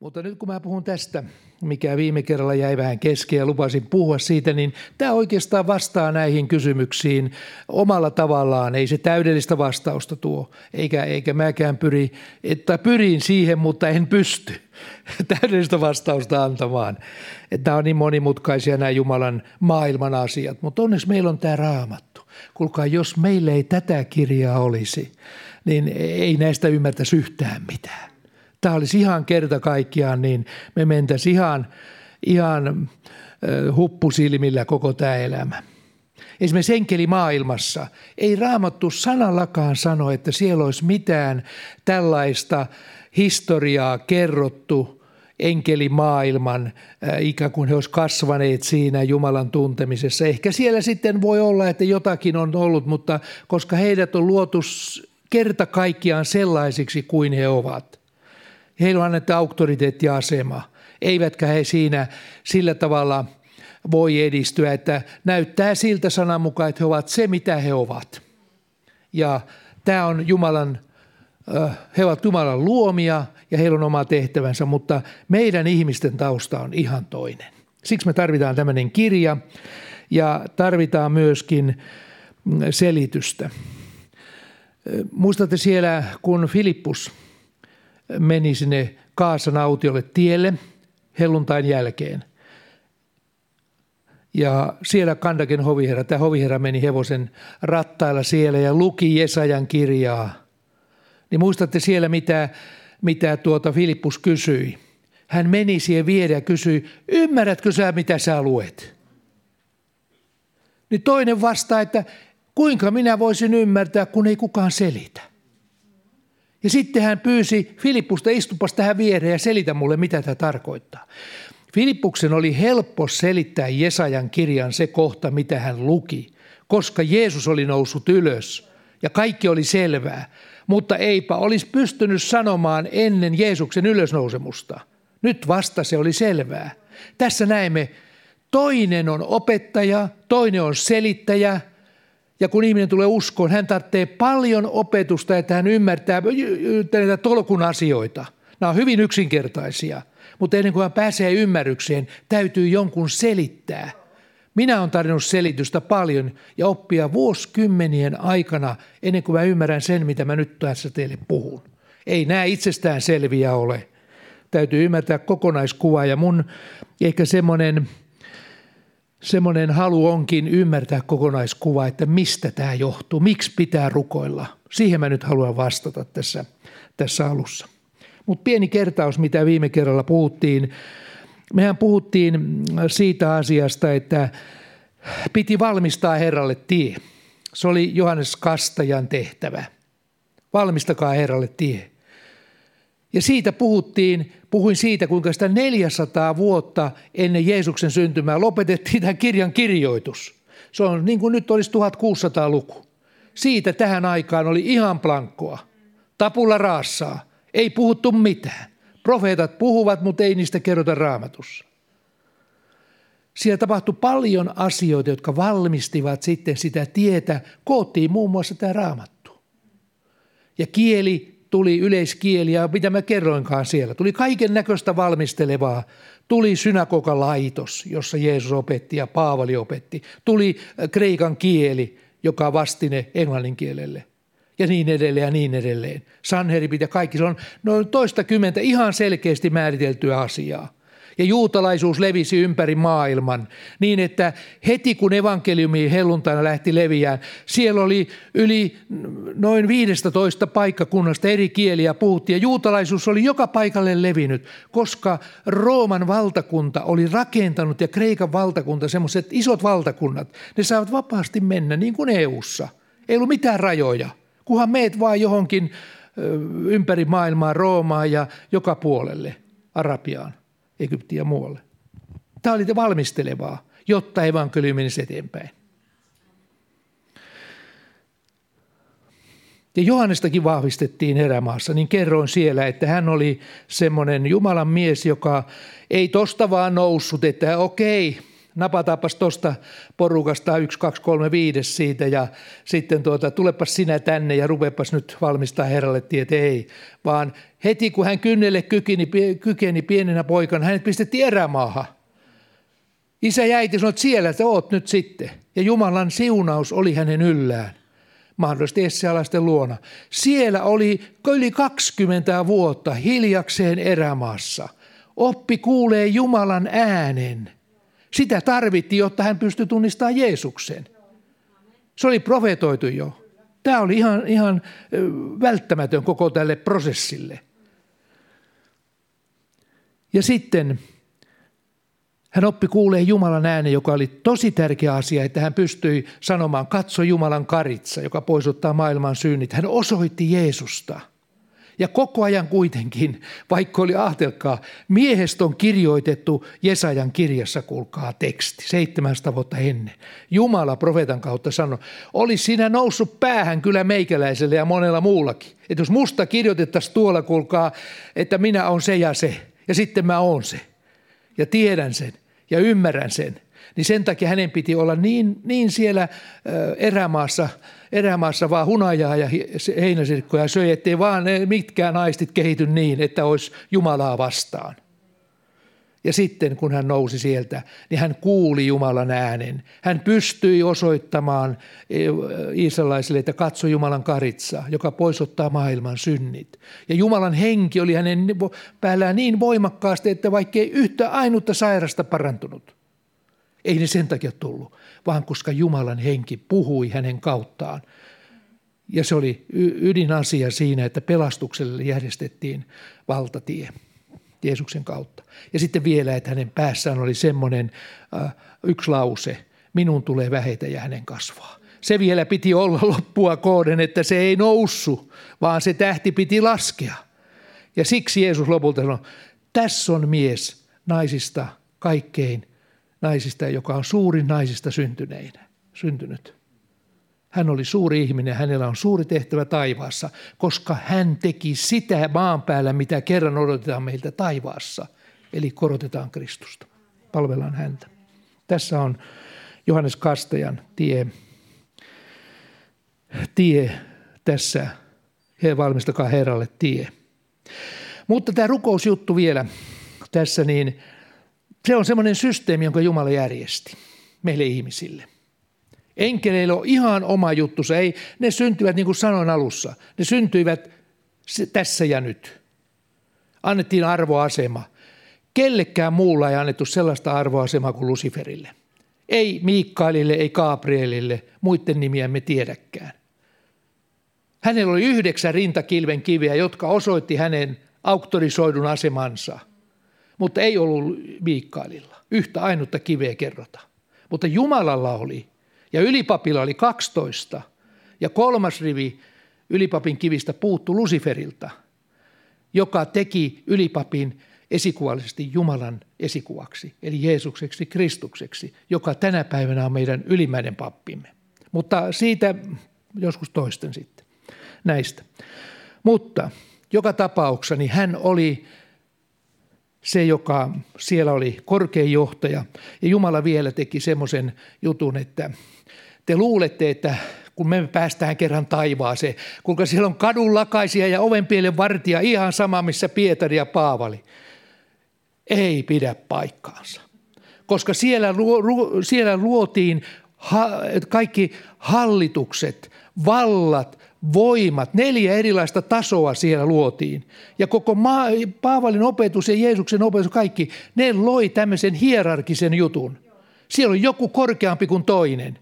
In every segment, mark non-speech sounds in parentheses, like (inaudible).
Mutta nyt kun mä puhun tästä, mikä viime kerralla jäi vähän kesken ja lupasin puhua siitä, niin tämä oikeastaan vastaa näihin kysymyksiin omalla tavallaan. Ei se täydellistä vastausta tuo, eikä, eikä mäkään pyri, että pyrin siihen, mutta en pysty (laughs) täydellistä vastausta antamaan. Että on niin monimutkaisia nämä Jumalan maailman asiat, mutta onneksi meillä on tämä raamattu. Kuulkaa, jos meillä ei tätä kirjaa olisi, niin ei näistä ymmärtäisi yhtään mitään tämä olisi ihan kerta kaikkiaan, niin me mentäisiin ihan, ihan huppusilmillä koko tämä elämä. Esimerkiksi enkelimaailmassa ei raamattu sanallakaan sano, että siellä olisi mitään tällaista historiaa kerrottu enkelimaailman, ikään kuin he olisivat kasvaneet siinä Jumalan tuntemisessa. Ehkä siellä sitten voi olla, että jotakin on ollut, mutta koska heidät on luotu kerta kaikkiaan sellaisiksi kuin he ovat – Heillä on annettu auktoriteettiasema, eivätkä he siinä sillä tavalla voi edistyä, että näyttää siltä sanan mukaan, että he ovat se, mitä he ovat. Ja tämä on Jumalan, he ovat Jumalan luomia ja heillä on oma tehtävänsä, mutta meidän ihmisten tausta on ihan toinen. Siksi me tarvitaan tämmöinen kirja ja tarvitaan myöskin mm, selitystä. Muistatte siellä, kun Filippus – meni sinne Kaasan autiolle tielle helluntain jälkeen. Ja siellä Kandaken hoviherra, tämä hoviherra meni hevosen rattailla siellä ja luki Jesajan kirjaa. Niin muistatte siellä, mitä, mitä tuota Filippus kysyi. Hän meni siihen viereen ja kysyi, ymmärrätkö sä, mitä sä luet? Niin toinen vastaa, että kuinka minä voisin ymmärtää, kun ei kukaan selitä. Ja sitten hän pyysi Filippusta, istupas tähän viereen ja selitä mulle, mitä tämä tarkoittaa. Filippuksen oli helppo selittää Jesajan kirjan se kohta, mitä hän luki, koska Jeesus oli noussut ylös ja kaikki oli selvää. Mutta eipä olisi pystynyt sanomaan ennen Jeesuksen ylösnousemusta. Nyt vasta se oli selvää. Tässä näemme, toinen on opettaja, toinen on selittäjä – ja kun ihminen tulee uskoon, hän tarvitsee paljon opetusta, että hän ymmärtää näitä tolkun asioita. Nämä on hyvin yksinkertaisia, mutta ennen kuin hän pääsee ymmärrykseen, täytyy jonkun selittää. Minä olen tarjonnut selitystä paljon ja oppia vuosikymmenien aikana ennen kuin mä ymmärrän sen, mitä mä nyt tässä teille puhun. Ei nämä itsestään selviä ole. Täytyy ymmärtää kokonaiskuva ja mun ehkä semmoinen – semmoinen halu onkin ymmärtää kokonaiskuva, että mistä tämä johtuu, miksi pitää rukoilla. Siihen mä nyt haluan vastata tässä, tässä alussa. Mutta pieni kertaus, mitä viime kerralla puhuttiin. Mehän puhuttiin siitä asiasta, että piti valmistaa Herralle tie. Se oli Johannes Kastajan tehtävä. Valmistakaa Herralle tie. Ja siitä puhuttiin, puhuin siitä, kuinka sitä 400 vuotta ennen Jeesuksen syntymää lopetettiin tämä kirjan kirjoitus. Se on niin kuin nyt olisi 1600-luku. Siitä tähän aikaan oli ihan plankkoa. Tapulla raassaa. Ei puhuttu mitään. Profeetat puhuvat, mutta ei niistä kerrota raamatussa. Siellä tapahtui paljon asioita, jotka valmistivat sitten sitä tietä. Koottiin muun muassa tämä raamattu. Ja kieli tuli yleiskieli ja mitä mä kerroinkaan siellä. Tuli kaiken näköistä valmistelevaa. Tuli synagogalaitos, jossa Jeesus opetti ja Paavali opetti. Tuli äh, kreikan kieli, joka vastine englannin kielelle. Ja niin edelleen ja niin edelleen. Sanheripit ja kaikki. Se on noin toista kymmentä ihan selkeästi määriteltyä asiaa ja juutalaisuus levisi ympäri maailman niin, että heti kun evankeliumi helluntaina lähti leviään, siellä oli yli noin 15 paikkakunnasta eri kieliä puhuttiin ja juutalaisuus oli joka paikalle levinnyt, koska Rooman valtakunta oli rakentanut ja Kreikan valtakunta, semmoiset isot valtakunnat, ne saavat vapaasti mennä niin kuin EUssa. Ei ollut mitään rajoja, kunhan meet vaan johonkin ympäri maailmaa, Roomaan ja joka puolelle, Arabiaan. Egyptiin ja muualle. Tämä oli valmistelevaa, jotta evankeliumi menisi eteenpäin. Ja Johannestakin vahvistettiin erämaassa, niin kerroin siellä, että hän oli semmoinen Jumalan mies, joka ei tosta vaan noussut, että okei, napataanpas tuosta porukasta 1, 2, 3, 5 siitä ja sitten tuota, tulepas sinä tänne ja rupepas nyt valmistaa herralle tiet. Ei, vaan heti kun hän kynnelle kykeni, kykeni pienenä poikana, hänet pistettiin erämaahan. Isä ja äiti sanoi, siellä te oot nyt sitten. Ja Jumalan siunaus oli hänen yllään mahdollisesti Essialaisten luona. Siellä oli yli 20 vuotta hiljakseen erämaassa. Oppi kuulee Jumalan äänen. Sitä tarvittiin, jotta hän pystyi tunnistamaan Jeesuksen. Se oli profetoitu jo. Tämä oli ihan, ihan välttämätön koko tälle prosessille. Ja sitten hän oppi kuulee Jumalan äänen, joka oli tosi tärkeä asia, että hän pystyi sanomaan, katso Jumalan karitsa, joka poisuttaa maailman synnit. Hän osoitti Jeesusta. Ja koko ajan kuitenkin, vaikka oli ahtelkaa, miehestä on kirjoitettu Jesajan kirjassa, kuulkaa teksti, 700 vuotta ennen. Jumala profeetan kautta sanoi, olisi siinä noussut päähän kyllä meikäläiselle ja monella muullakin. Että jos musta kirjoitettaisiin tuolla, kuulkaa, että minä on se ja se, ja sitten mä oon se. Ja tiedän sen, ja ymmärrän sen, niin sen takia hänen piti olla niin, niin siellä erämaassa, erämaassa vaan hunajaa ja heinäsirkkoja söi, ettei vaan mitkään aistit kehity niin, että olisi Jumalaa vastaan. Ja sitten kun hän nousi sieltä, niin hän kuuli Jumalan äänen. Hän pystyi osoittamaan e, israelaisille, että katso Jumalan karitsa, joka poisottaa maailman synnit. Ja Jumalan henki oli hänen päällään niin voimakkaasti, että vaikkei yhtä ainutta sairasta parantunut. Ei ne sen takia tullut, vaan koska Jumalan henki puhui hänen kauttaan. Ja se oli ydinasia siinä, että pelastukselle järjestettiin valtatie. Jeesuksen kautta. Ja sitten vielä, että hänen päässään oli semmoinen äh, yksi lause, minun tulee vähetä ja hänen kasvaa. Se vielä piti olla loppua kohden, että se ei noussu, vaan se tähti piti laskea. Ja siksi Jeesus lopulta sanoi, tässä on mies naisista kaikkein naisista, joka on suurin naisista syntyneinä, syntynyt. Hän oli suuri ihminen, hänellä on suuri tehtävä taivaassa, koska hän teki sitä maan päällä, mitä kerran odotetaan meiltä taivaassa. Eli korotetaan Kristusta, palvellaan häntä. Tässä on Johannes Kastajan tie, tie tässä. He valmistakaa Herralle tie. Mutta tämä rukousjuttu vielä tässä, niin se on semmoinen systeemi, jonka Jumala järjesti meille ihmisille. Enkeleillä on ihan oma juttu. Ei, ne syntyvät, niin kuin sanoin alussa, ne syntyivät tässä ja nyt. Annettiin arvoasema. Kellekään muulla ei annettu sellaista arvoasemaa kuin Luciferille. Ei Miikkailille, ei Gabrielille, muiden nimiä me tiedäkään. Hänellä oli yhdeksän rintakilven kiveä, jotka osoitti hänen auktorisoidun asemansa. Mutta ei ollut Miikkaililla. Yhtä ainutta kiveä kerrota. Mutta Jumalalla oli ja ylipapilla oli 12 ja kolmas rivi ylipapin kivistä puuttu Luciferilta, joka teki ylipapin esikuvallisesti Jumalan esikuvaksi, eli Jeesukseksi Kristukseksi, joka tänä päivänä on meidän ylimmäinen pappimme. Mutta siitä joskus toisten sitten näistä. Mutta joka tapauksessa niin hän oli se, joka siellä oli korkein johtaja. Ja Jumala vielä teki semmoisen jutun, että te luulette, että kun me päästään kerran taivaaseen, kuinka siellä on kadun lakaisia ja ovenpielen vartija ihan sama, missä Pietari ja Paavali. Ei pidä paikkaansa. Koska siellä, siellä luotiin ha, kaikki hallitukset, vallat, voimat, neljä erilaista tasoa siellä luotiin. Ja koko maa, Paavalin opetus ja Jeesuksen opetus, kaikki, ne loi tämmöisen hierarkisen jutun. Siellä on joku korkeampi kuin toinen.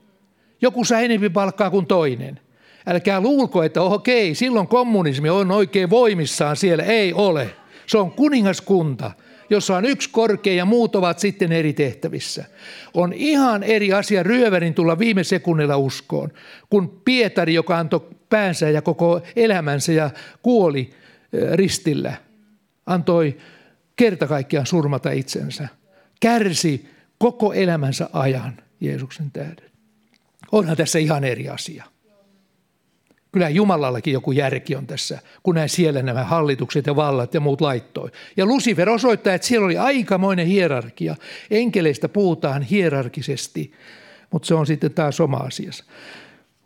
Joku saa enemmän palkkaa kuin toinen. Älkää luulko, että okei, silloin kommunismi on oikein voimissaan siellä. Ei ole. Se on kuningaskunta, jossa on yksi korkea ja muut ovat sitten eri tehtävissä. On ihan eri asia ryövärin tulla viime sekunnilla uskoon, kun Pietari, joka antoi päänsä ja koko elämänsä ja kuoli ristillä, antoi kerta kaikkiaan surmata itsensä. Kärsi koko elämänsä ajan Jeesuksen tähden. Onhan tässä ihan eri asia. Kyllä Jumalallakin joku järki on tässä, kun näin siellä nämä hallitukset ja vallat ja muut laittoi. Ja Lucifer osoittaa, että siellä oli aikamoinen hierarkia. Enkeleistä puhutaan hierarkisesti, mutta se on sitten taas oma asiassa.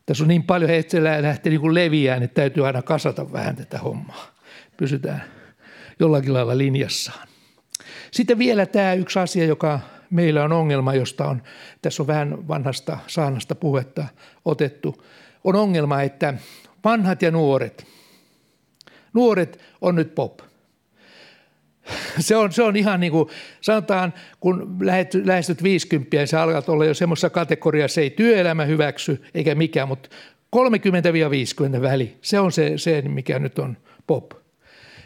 Tässä on niin paljon, että se lähtee niin leviään, että täytyy aina kasata vähän tätä hommaa. Pysytään jollakin lailla linjassaan. Sitten vielä tämä yksi asia, joka meillä on ongelma, josta on, tässä on vähän vanhasta saanasta puhetta otettu, on ongelma, että vanhat ja nuoret, nuoret on nyt pop. Se on, se on ihan niin kuin, sanotaan, kun lähestyt 50, niin se alkaa olla jo semmoisessa kategoriassa, ei työelämä hyväksy eikä mikään, mutta 30-50 väli, se on se, se, mikä nyt on pop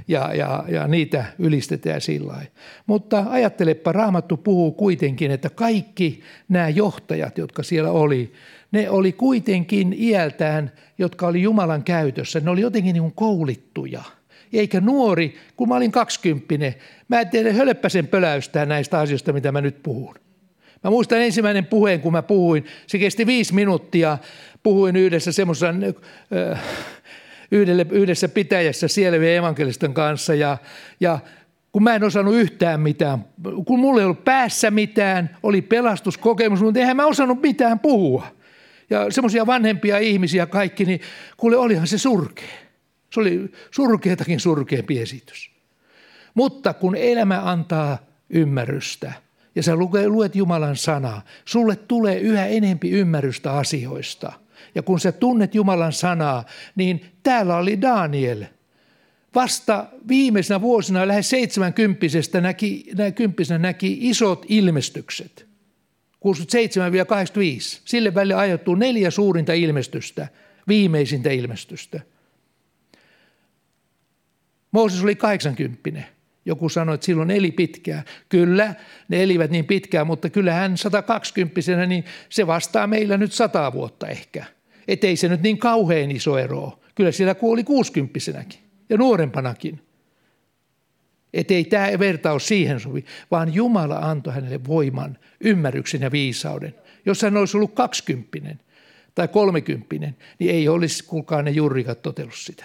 ja, ja, ja niitä ylistetään sillä lailla. Mutta ajattelepa, Raamattu puhuu kuitenkin, että kaikki nämä johtajat, jotka siellä oli, ne oli kuitenkin iältään, jotka oli Jumalan käytössä, ne oli jotenkin niin koulittuja. Eikä nuori, kun mä olin kaksikymppinen, mä en tiedä hölppäsen pöläystää näistä asioista, mitä mä nyt puhun. Mä muistan ensimmäinen puheen, kun mä puhuin, se kesti viisi minuuttia, puhuin yhdessä semmoisessa äh, yhdelle, yhdessä pitäjässä sielevien evankelisten kanssa ja, ja kun mä en osannut yhtään mitään, kun mulla ei ollut päässä mitään, oli pelastuskokemus, mutta eihän mä osannut mitään puhua. Ja semmoisia vanhempia ihmisiä kaikki, niin kuule olihan se surkea. Se oli surkeatakin surkeampi esitys. Mutta kun elämä antaa ymmärrystä ja sä luet Jumalan sanaa, sulle tulee yhä enempi ymmärrystä asioista – ja kun sä tunnet Jumalan sanaa, niin täällä oli Daniel. Vasta viimeisenä vuosina lähes 70 näki, näki isot ilmestykset. 67-85. Sille välille ajoittuu neljä suurinta ilmestystä, viimeisintä ilmestystä. Mooses oli 80. Joku sanoi, että silloin eli pitkään. Kyllä, ne elivät niin pitkään, mutta kyllä hän 120 niin se vastaa meillä nyt sata vuotta ehkä – että ei se nyt niin kauhean iso ero Kyllä siellä kuoli kuusikymppisenäkin ja nuorempanakin. Että ei tämä vertaus siihen sovi, vaan Jumala antoi hänelle voiman, ymmärryksen ja viisauden. Jos hän olisi ollut kaksikymppinen tai kolmekymppinen, niin ei olisi, kuulkaa ne jurrikat totellut sitä.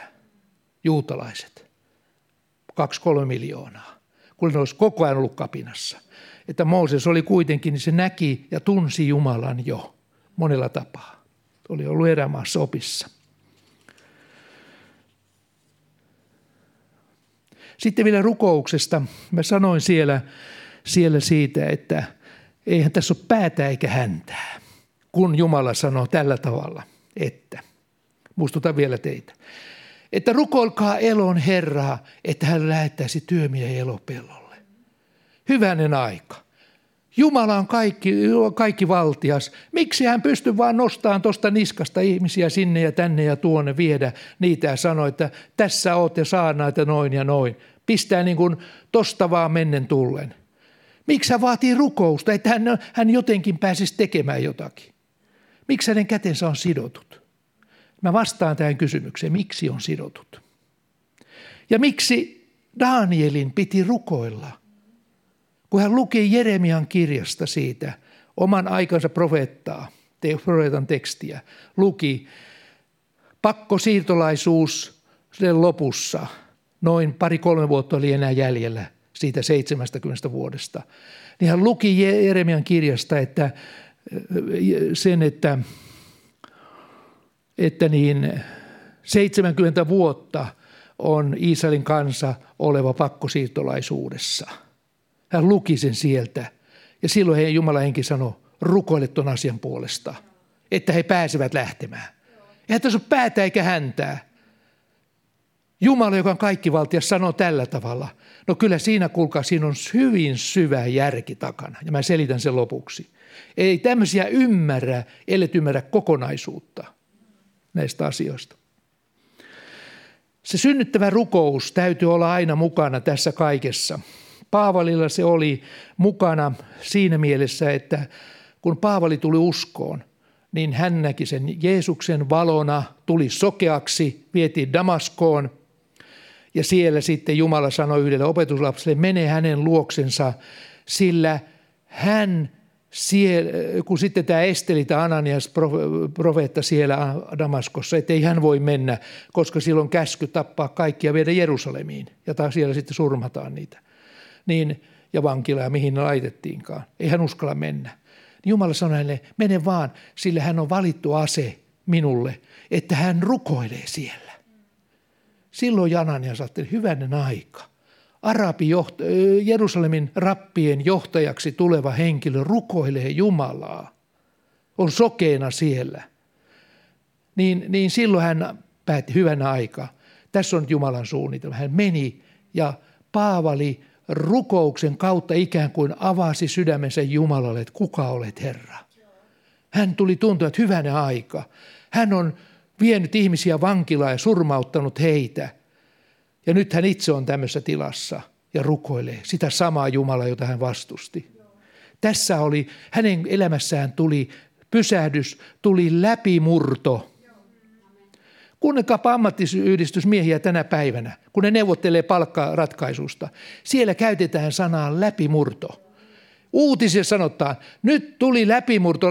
Juutalaiset. Kaksi, kolme miljoonaa. Kun ne olisi koko ajan ollut kapinassa. Että Mooses oli kuitenkin, niin se näki ja tunsi Jumalan jo monella tapaa oli ollut erämaassa opissa. Sitten vielä rukouksesta. Mä sanoin siellä, siellä siitä, että eihän tässä ole päätä eikä häntää, kun Jumala sanoo tällä tavalla, että, muistutan vielä teitä, että rukoilkaa elon Herraa, että hän lähettäisi työmiehen elopellolle. Hyvänen aika. Jumala on kaikki, kaikki valtias. Miksi hän pystyy vaan nostamaan tuosta niskasta ihmisiä sinne ja tänne ja tuonne viedä niitä ja sanoa, että tässä oot ja saa näitä noin ja noin. Pistää niin kuin tosta vaan mennen tullen. Miksi hän vaatii rukousta, että hän, hän jotenkin pääsisi tekemään jotakin? Miksi hänen kätensä on sidotut? Mä vastaan tähän kysymykseen, miksi on sidotut? Ja miksi Danielin piti rukoilla – kun hän luki Jeremian kirjasta siitä, oman aikansa profeettaa, profeetan tekstiä, luki pakkosiirtolaisuus sen lopussa, noin pari-kolme vuotta oli enää jäljellä siitä 70 vuodesta, niin hän luki Jeremian kirjasta, että sen, että, että niin 70 vuotta on Israelin kansa oleva pakkosiirtolaisuudessa – hän luki sen sieltä ja silloin heidän Jumalan henki sanoi, rukoile tuon asian puolesta, että he pääsevät lähtemään. Eihän tässä ole päätä eikä häntää. Jumala, joka on kaikkivaltias, sanoo tällä tavalla. No kyllä siinä, kuulkaa, siinä on hyvin syvä järki takana. Ja mä selitän sen lopuksi. Ei tämmöisiä ymmärrä, ellet ymmärrä kokonaisuutta näistä asioista. Se synnyttävä rukous täytyy olla aina mukana tässä kaikessa. Paavalilla se oli mukana siinä mielessä, että kun Paavali tuli uskoon, niin hän näki sen Jeesuksen valona, tuli sokeaksi, vietiin Damaskoon ja siellä sitten Jumala sanoi yhdelle opetuslapselle, mene hänen luoksensa, sillä hän siellä, kun sitten tämä esteli, tämä Ananias profeetta siellä Damaskossa, että ei hän voi mennä, koska silloin käsky tappaa kaikkia viedä Jerusalemiin ja taas siellä sitten surmataan niitä. Niin, ja vankila mihin ne laitettiinkaan. Ei hän uskalla mennä. Niin Jumala sanoi hänelle, mene vaan, sillä hän on valittu ase minulle, että hän rukoilee siellä. Silloin Ananias ajatteli, hyvänen aika – Arabi Jerusalemin rappien johtajaksi tuleva henkilö rukoilee Jumalaa, on sokeena siellä, niin, niin silloin hän päätti hyvänä aikaa. Tässä on Jumalan suunnitelma. Hän meni ja Paavali rukouksen kautta ikään kuin avasi sydämensä Jumalalle, että kuka olet Herra. Hän tuli tuntua, että hyvänä aika. Hän on vienyt ihmisiä vankilaan ja surmauttanut heitä – ja nyt hän itse on tämmöisessä tilassa ja rukoilee sitä samaa Jumalaa, jota hän vastusti. Tässä oli, hänen elämässään tuli pysähdys, tuli läpimurto. Kuunnelkaapa ammattiyhdistysmiehiä tänä päivänä, kun ne neuvottelee palkkaratkaisusta. Siellä käytetään sanaa läpimurto. Uutisissa sanotaan, nyt tuli läpimurto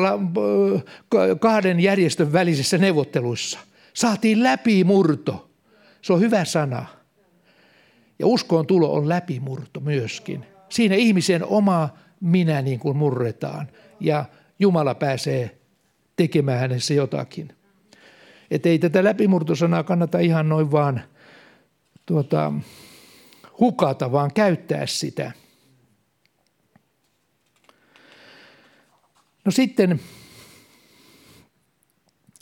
kahden järjestön välisissä neuvotteluissa. Saatiin läpimurto. Se on hyvä sana. Ja uskoon tulo on läpimurto myöskin. Siinä ihmisen oma minä niin kuin murretaan ja Jumala pääsee tekemään hänessä jotakin. Että ei tätä läpimurtosanaa kannata ihan noin vaan tuota, hukata, vaan käyttää sitä. No sitten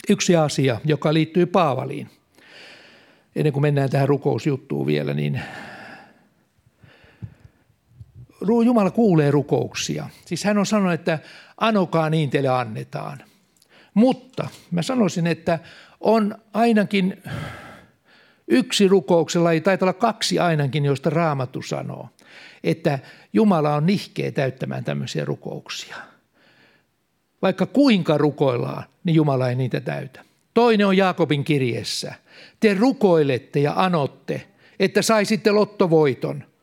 yksi asia, joka liittyy Paavaliin. Ennen kuin mennään tähän rukousjuttuun vielä, niin Jumala kuulee rukouksia. Siis hän on sanonut, että anokaa niin teille annetaan. Mutta mä sanoisin, että on ainakin yksi rukouksella, ei taitaa olla kaksi ainakin, joista Raamattu sanoo, että Jumala on nihkeä täyttämään tämmöisiä rukouksia. Vaikka kuinka rukoillaan, niin Jumala ei niitä täytä. Toinen on Jaakobin kirjeessä. Te rukoilette ja anotte, että saisitte lottovoiton –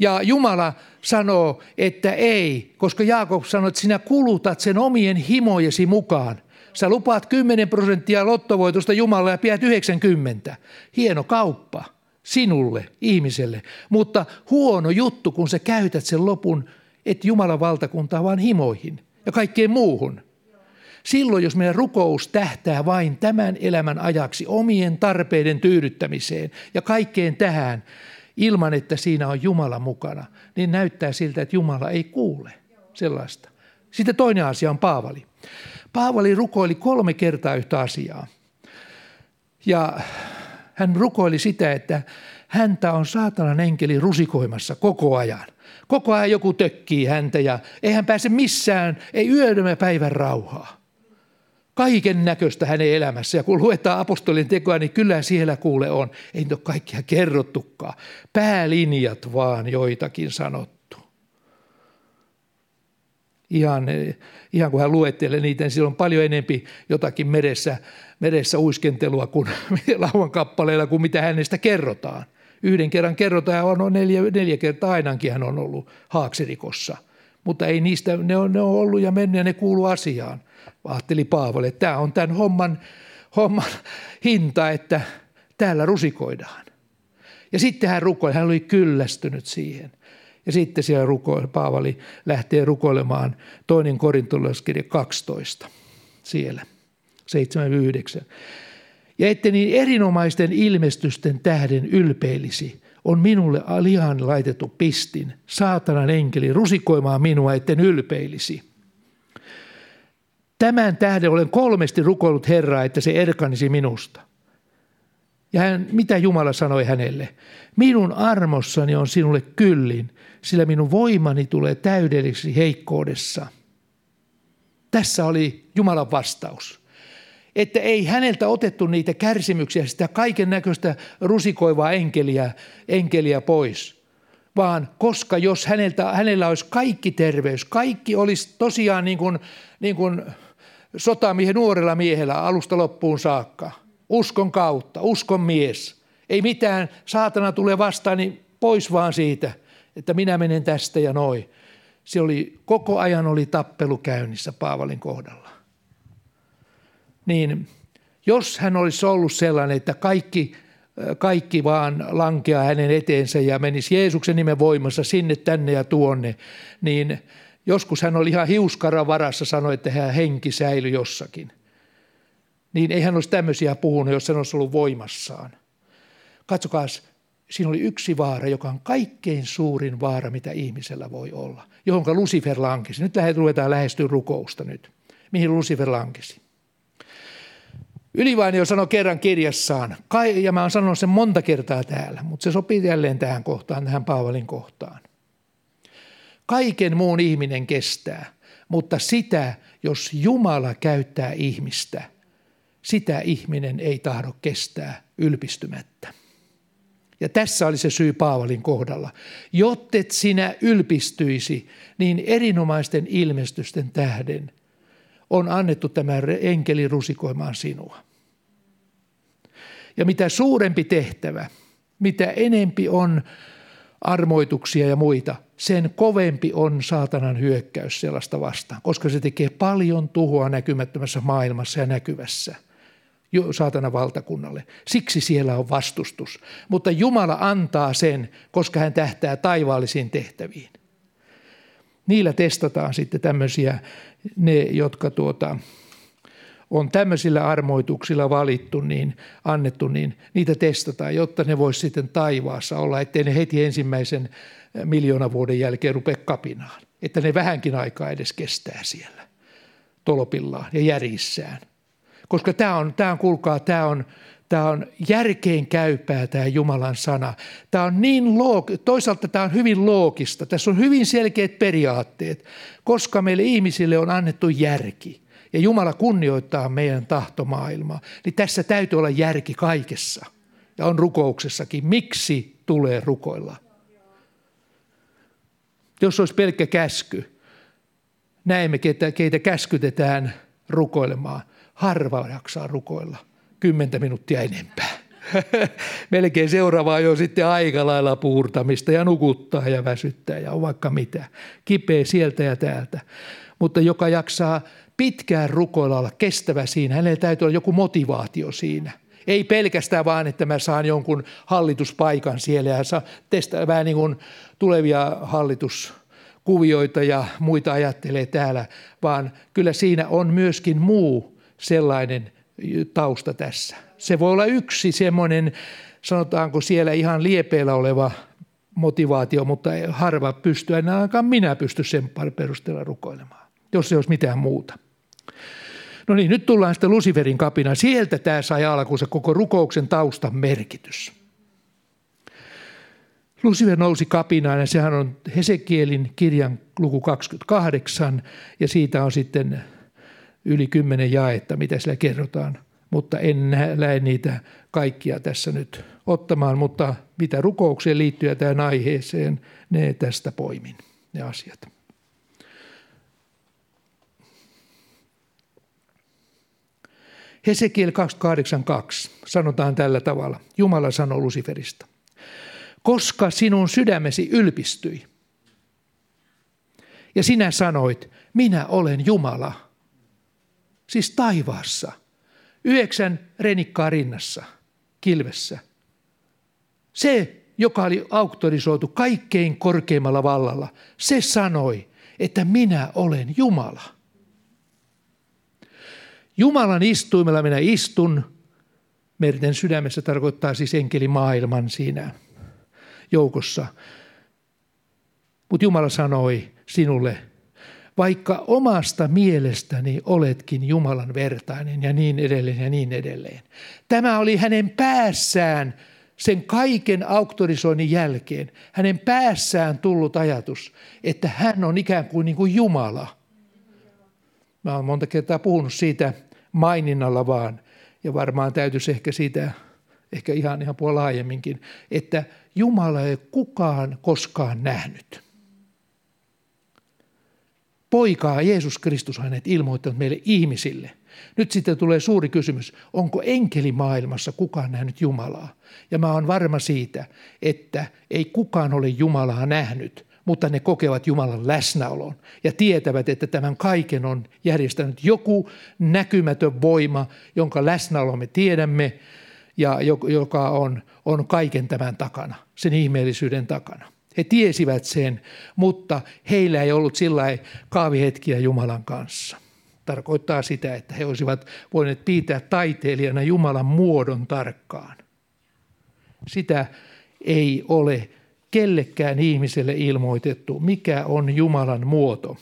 ja Jumala sanoo, että ei, koska Jaakob sanoi, että sinä kulutat sen omien himojesi mukaan. Sä lupaat 10 prosenttia lottovoitosta Jumalalle ja pidät 90. Hieno kauppa sinulle, ihmiselle. Mutta huono juttu, kun sä käytät sen lopun, että Jumalan valtakuntaa vaan himoihin ja kaikkeen muuhun. Silloin, jos meidän rukous tähtää vain tämän elämän ajaksi omien tarpeiden tyydyttämiseen ja kaikkeen tähän, ilman, että siinä on Jumala mukana, niin näyttää siltä, että Jumala ei kuule sellaista. Sitten toinen asia on Paavali. Paavali rukoili kolme kertaa yhtä asiaa. Ja hän rukoili sitä, että häntä on saatanan enkeli rusikoimassa koko ajan. Koko ajan joku tökkii häntä ja ei hän pääse missään, ei yödömä päivän rauhaa kaiken näköistä hänen elämässä. Ja kun luetaan apostolin tekoa, niin kyllä siellä kuule on. Ei nyt ole kaikkia kerrottukaan. Päälinjat vaan joitakin sanottu. Ihan, ihan kun hän luettelee niitä, niin siellä on paljon enempi jotakin meressä, meressä uiskentelua kuin (laughs) lauan kappaleilla kuin mitä hänestä kerrotaan. Yhden kerran kerrotaan, on neljä, neljä kertaa ainakin hän on ollut haaksirikossa. Mutta ei niistä, ne on, ne on ollut ja mennyt ja ne kuuluu asiaan. Ajatteli Paavali, että tämä on tämän homman, homman hinta, että täällä rusikoidaan. Ja sitten hän rukoili, hän oli kyllästynyt siihen. Ja sitten siellä rukoili, Paavali lähtee rukoilemaan toinen korintolaiskirja 12 siellä, 7-9. Ja että niin erinomaisten ilmestysten tähden ylpeilisi, on minulle lihan laitettu pistin, saatanan enkeli, rusikoimaan minua, etten ylpeilisi – Tämän tähden olen kolmesti rukoillut Herraa, että se erkanisi minusta. Ja hän, mitä Jumala sanoi hänelle? Minun armossani on sinulle kyllin, sillä minun voimani tulee täydelliseksi heikkoudessa. Tässä oli Jumalan vastaus. Että ei häneltä otettu niitä kärsimyksiä, sitä kaiken näköistä rusikoivaa enkeliä, enkeliä pois, vaan koska jos häneltä, hänellä olisi kaikki terveys, kaikki olisi tosiaan niin kuin, niin kuin sotamiehen nuorella miehellä alusta loppuun saakka. Uskon kautta, uskon mies. Ei mitään, saatana tulee vastaan, niin pois vaan siitä, että minä menen tästä ja noin. Se oli, koko ajan oli tappelu käynnissä Paavalin kohdalla. Niin jos hän olisi ollut sellainen, että kaikki, kaikki vaan lankeaa hänen eteensä ja menisi Jeesuksen nimen voimassa sinne, tänne ja tuonne, niin joskus hän oli ihan hiuskara varassa, sanoi, että hän henki säilyi jossakin. Niin ei hän olisi tämmöisiä puhunut, jos hän olisi ollut voimassaan. Katsokaa, siinä oli yksi vaara, joka on kaikkein suurin vaara, mitä ihmisellä voi olla, johon Lucifer lankesi. Nyt ruvetaan lähestyä rukousta nyt. Mihin Lucifer lankesi? Ylivainio sanoi kerran kirjassaan, ja mä oon sanonut sen monta kertaa täällä, mutta se sopii jälleen tähän kohtaan, tähän Paavalin kohtaan. Kaiken muun ihminen kestää, mutta sitä, jos Jumala käyttää ihmistä, sitä ihminen ei tahdo kestää ylpistymättä. Ja tässä oli se syy Paavalin kohdalla. Jottet sinä ylpistyisi, niin erinomaisten ilmestysten tähden on annettu tämä enkeli rusikoimaan sinua. Ja mitä suurempi tehtävä, mitä enempi on armoituksia ja muita, sen kovempi on saatanan hyökkäys sellaista vastaan, koska se tekee paljon tuhoa näkymättömässä maailmassa ja näkyvässä – saatana valtakunnalle. Siksi siellä on vastustus. Mutta Jumala antaa sen, koska hän tähtää taivaallisiin tehtäviin. Niillä testataan sitten tämmöisiä, ne jotka tuota, on tämmöisillä armoituksilla valittu, niin annettu, niin niitä testataan, jotta ne voisi sitten taivaassa olla, ettei ne heti ensimmäisen miljoona vuoden jälkeen rupea kapinaan. Että ne vähänkin aikaa edes kestää siellä tolpillaan ja järjissään. Koska tämä on, tämä on kuulkaa, tämä on, tämä on järkeen käypää tämä Jumalan sana. Tämä on niin loog... toisaalta tämä on hyvin loogista. Tässä on hyvin selkeät periaatteet, koska meille ihmisille on annettu järki. Ja Jumala kunnioittaa meidän tahtomaailmaa. Niin tässä täytyy olla järki kaikessa. Ja on rukouksessakin. Miksi tulee rukoilla? Jos olisi pelkkä käsky, näemme, keitä, keitä käskytetään rukoilemaan harva jaksaa rukoilla kymmentä minuuttia enempää. (laughs) Melkein seuraavaa jo sitten aika lailla puurtamista ja nukuttaa ja väsyttää ja on vaikka mitä. Kipeä sieltä ja täältä. Mutta joka jaksaa pitkään rukoilla olla kestävä siinä, hänellä täytyy olla joku motivaatio siinä. Ei pelkästään vaan, että mä saan jonkun hallituspaikan siellä ja saa testaa vähän niin kuin tulevia hallituskuvioita ja muita ajattelee täällä, vaan kyllä siinä on myöskin muu sellainen tausta tässä. Se voi olla yksi semmoinen, sanotaanko siellä ihan liepeillä oleva motivaatio, mutta harva pystyy, enää ainakaan minä pysty sen perusteella rukoilemaan, jos ei olisi mitään muuta. No niin, nyt tullaan sitten Luciferin kapina. Sieltä tämä sai alkuunsa koko rukouksen taustan merkitys. Lucifer nousi kapinaan ja sehän on Hesekielin kirjan luku 28 ja siitä on sitten yli kymmenen jaetta, mitä siellä kerrotaan, mutta en lähde niitä kaikkia tässä nyt ottamaan, mutta mitä rukoukseen liittyy tähän aiheeseen, ne tästä poimin, ne asiat. Hesekiel 282 sanotaan tällä tavalla. Jumala sanoi Luciferista. Koska sinun sydämesi ylpistyi ja sinä sanoit, minä olen Jumala – siis taivaassa, yhdeksän renikkaa rinnassa, kilvessä. Se, joka oli auktorisoitu kaikkein korkeimmalla vallalla, se sanoi, että minä olen Jumala. Jumalan istuimella minä istun. Merten sydämessä tarkoittaa siis enkelimaailman siinä joukossa. Mutta Jumala sanoi sinulle, vaikka omasta mielestäni oletkin Jumalan vertainen ja niin edelleen ja niin edelleen. Tämä oli hänen päässään sen kaiken auktorisoinnin jälkeen, hänen päässään tullut ajatus, että hän on ikään kuin, niin kuin Jumala. Mä olen monta kertaa puhunut siitä maininnalla vaan, ja varmaan täytyisi ehkä siitä, ehkä ihan, ihan puolella laajemminkin, että Jumala ei kukaan koskaan nähnyt poikaa Jeesus Kristus hänet ilmoittanut meille ihmisille. Nyt sitten tulee suuri kysymys, onko enkelimaailmassa kukaan nähnyt Jumalaa? Ja mä oon varma siitä, että ei kukaan ole Jumalaa nähnyt, mutta ne kokevat Jumalan läsnäolon ja tietävät, että tämän kaiken on järjestänyt joku näkymätön voima, jonka läsnäolo me tiedämme ja joka on, on kaiken tämän takana, sen ihmeellisyyden takana. He tiesivät sen, mutta heillä ei ollut sillä kaavihetkiä Jumalan kanssa. Tarkoittaa sitä, että he olisivat voineet piitää taiteilijana Jumalan muodon tarkkaan. Sitä ei ole kellekään ihmiselle ilmoitettu, mikä on Jumalan muoto.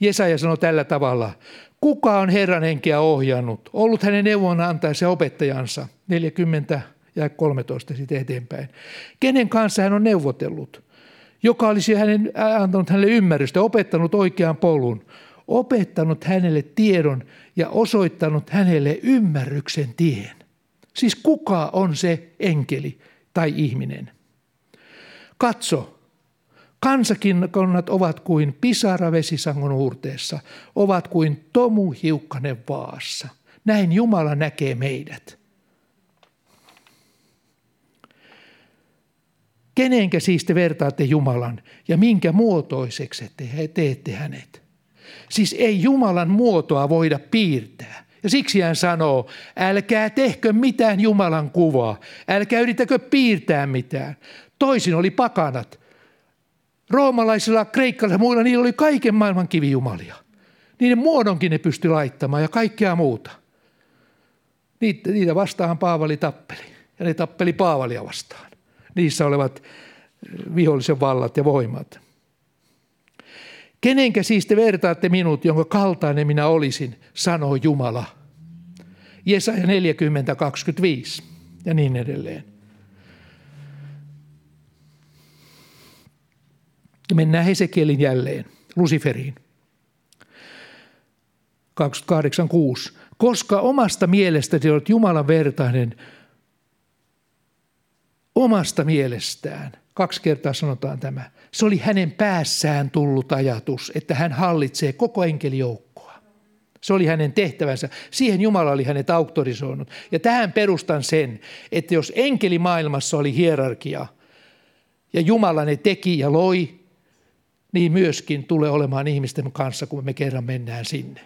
Jesaja sanoi tällä tavalla, kuka on Herran henkeä ohjannut, ollut hänen neuvonantajansa ja opettajansa, 40 ja 13 sitten eteenpäin. Kenen kanssa hän on neuvotellut, joka olisi hänen, antanut hänelle ymmärrystä, opettanut oikean polun, opettanut hänelle tiedon ja osoittanut hänelle ymmärryksen tien. Siis kuka on se enkeli tai ihminen? Katso, kansakinnat ovat kuin pisara vesisangon uurteessa, ovat kuin tomu hiukkanen vaassa. Näin Jumala näkee meidät. Kenenkä siis te vertaatte Jumalan ja minkä muotoiseksi te teette hänet? Siis ei Jumalan muotoa voida piirtää. Ja siksi hän sanoo, älkää tehkö mitään Jumalan kuvaa, älkää yritäkö piirtää mitään. Toisin oli pakanat. Roomalaisilla, kreikkalaisilla ja muilla, niillä oli kaiken maailman kivijumalia. Niiden muodonkin ne pysty laittamaan ja kaikkea muuta. Niitä, niitä vastaan Paavali tappeli. Ja ne tappeli Paavalia vastaan. Niissä olevat vihollisen vallat ja voimat. Kenenkä siis te vertaatte minut, jonka kaltainen minä olisin, sanoo Jumala. Jesaja 40, 25 ja niin edelleen. Ja mennään Hesekielin jälleen, Luciferiin. 28.6. Koska omasta mielestäsi olet Jumalan vertainen, omasta mielestään, kaksi kertaa sanotaan tämä, se oli hänen päässään tullut ajatus, että hän hallitsee koko enkelijoukkoa. Se oli hänen tehtävänsä. Siihen Jumala oli hänet auktorisoinut. Ja tähän perustan sen, että jos enkelimaailmassa oli hierarkia ja Jumala ne teki ja loi, niin myöskin tulee olemaan ihmisten kanssa, kun me kerran mennään sinne.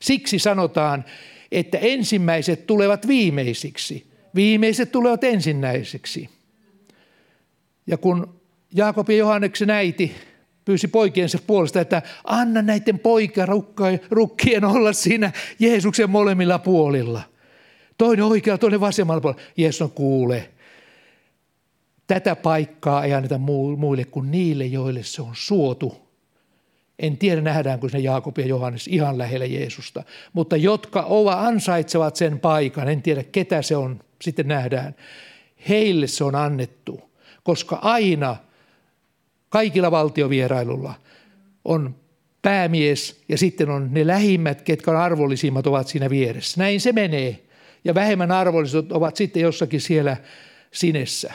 Siksi sanotaan, että ensimmäiset tulevat viimeisiksi, viimeiset tulevat ensinnäisiksi. Ja kun Jaakob ja Johanneksen äiti pyysi poikiensa puolesta, että anna näiden poika rukkien olla siinä Jeesuksen molemmilla puolilla. Toinen oikealla, toinen vasemmalla puolella. Jeesus on kuule, Tätä paikkaa ei anneta muille kuin niille, joille se on suotu. En tiedä, nähdäänkö se Jaakob ja Johannes ihan lähellä Jeesusta, mutta jotka ovat ansaitsevat sen paikan, en tiedä ketä se on, sitten nähdään. Heille se on annettu, koska aina kaikilla valtiovierailulla on päämies ja sitten on ne lähimmät, ketkä on arvollisimmat, ovat siinä vieressä. Näin se menee. Ja vähemmän arvolliset ovat sitten jossakin siellä sinessä.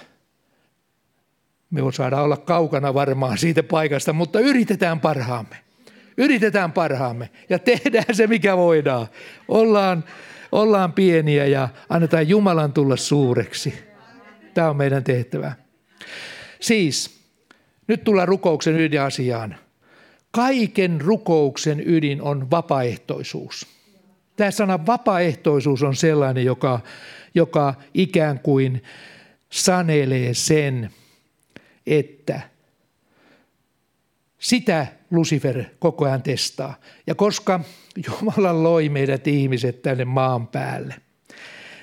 Me saada olla kaukana varmaan siitä paikasta, mutta yritetään parhaamme. Yritetään parhaamme ja tehdään se, mikä voidaan. Ollaan, ollaan pieniä ja annetaan Jumalan tulla suureksi. Tämä on meidän tehtävä. Siis, nyt tullaan rukouksen ydinasiaan. Kaiken rukouksen ydin on vapaaehtoisuus. Tämä sana vapaaehtoisuus on sellainen, joka, joka ikään kuin sanelee sen, että sitä Lucifer koko ajan testaa. Ja koska Jumala loi meidät ihmiset tänne maan päälle,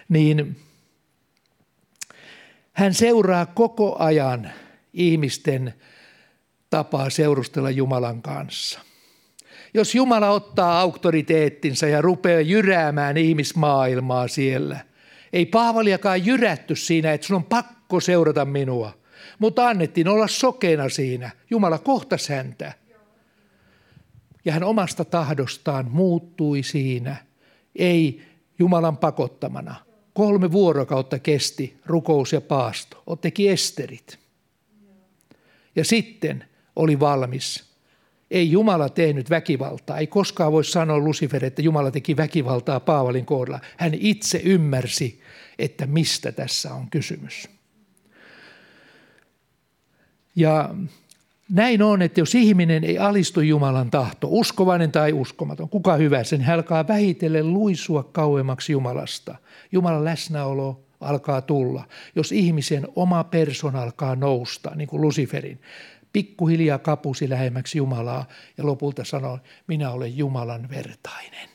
niin hän seuraa koko ajan ihmisten tapaa seurustella Jumalan kanssa. Jos Jumala ottaa auktoriteettinsa ja rupeaa jyräämään ihmismaailmaa siellä, ei Paavaliakaan jyrätty siinä, että sun on pakko seurata minua – mutta annettiin olla sokeena siinä. Jumala kohtasi häntä. Ja hän omasta tahdostaan muuttui siinä, ei Jumalan pakottamana. Kolme vuorokautta kesti rukous ja paasto. Teki esterit. Ja sitten oli valmis. Ei Jumala tehnyt väkivaltaa. Ei koskaan voi sanoa Lucifer, että Jumala teki väkivaltaa Paavalin kohdalla. Hän itse ymmärsi, että mistä tässä on kysymys. Ja näin on, että jos ihminen ei alistu Jumalan tahto, uskovainen tai uskomaton, kuka hyvänsä, niin hän alkaa vähitellen luisua kauemmaksi Jumalasta. Jumalan läsnäolo alkaa tulla. Jos ihmisen oma persona alkaa nousta, niin kuin Luciferin, pikkuhiljaa kapusi lähemmäksi Jumalaa ja lopulta sanoi, minä olen Jumalan vertainen.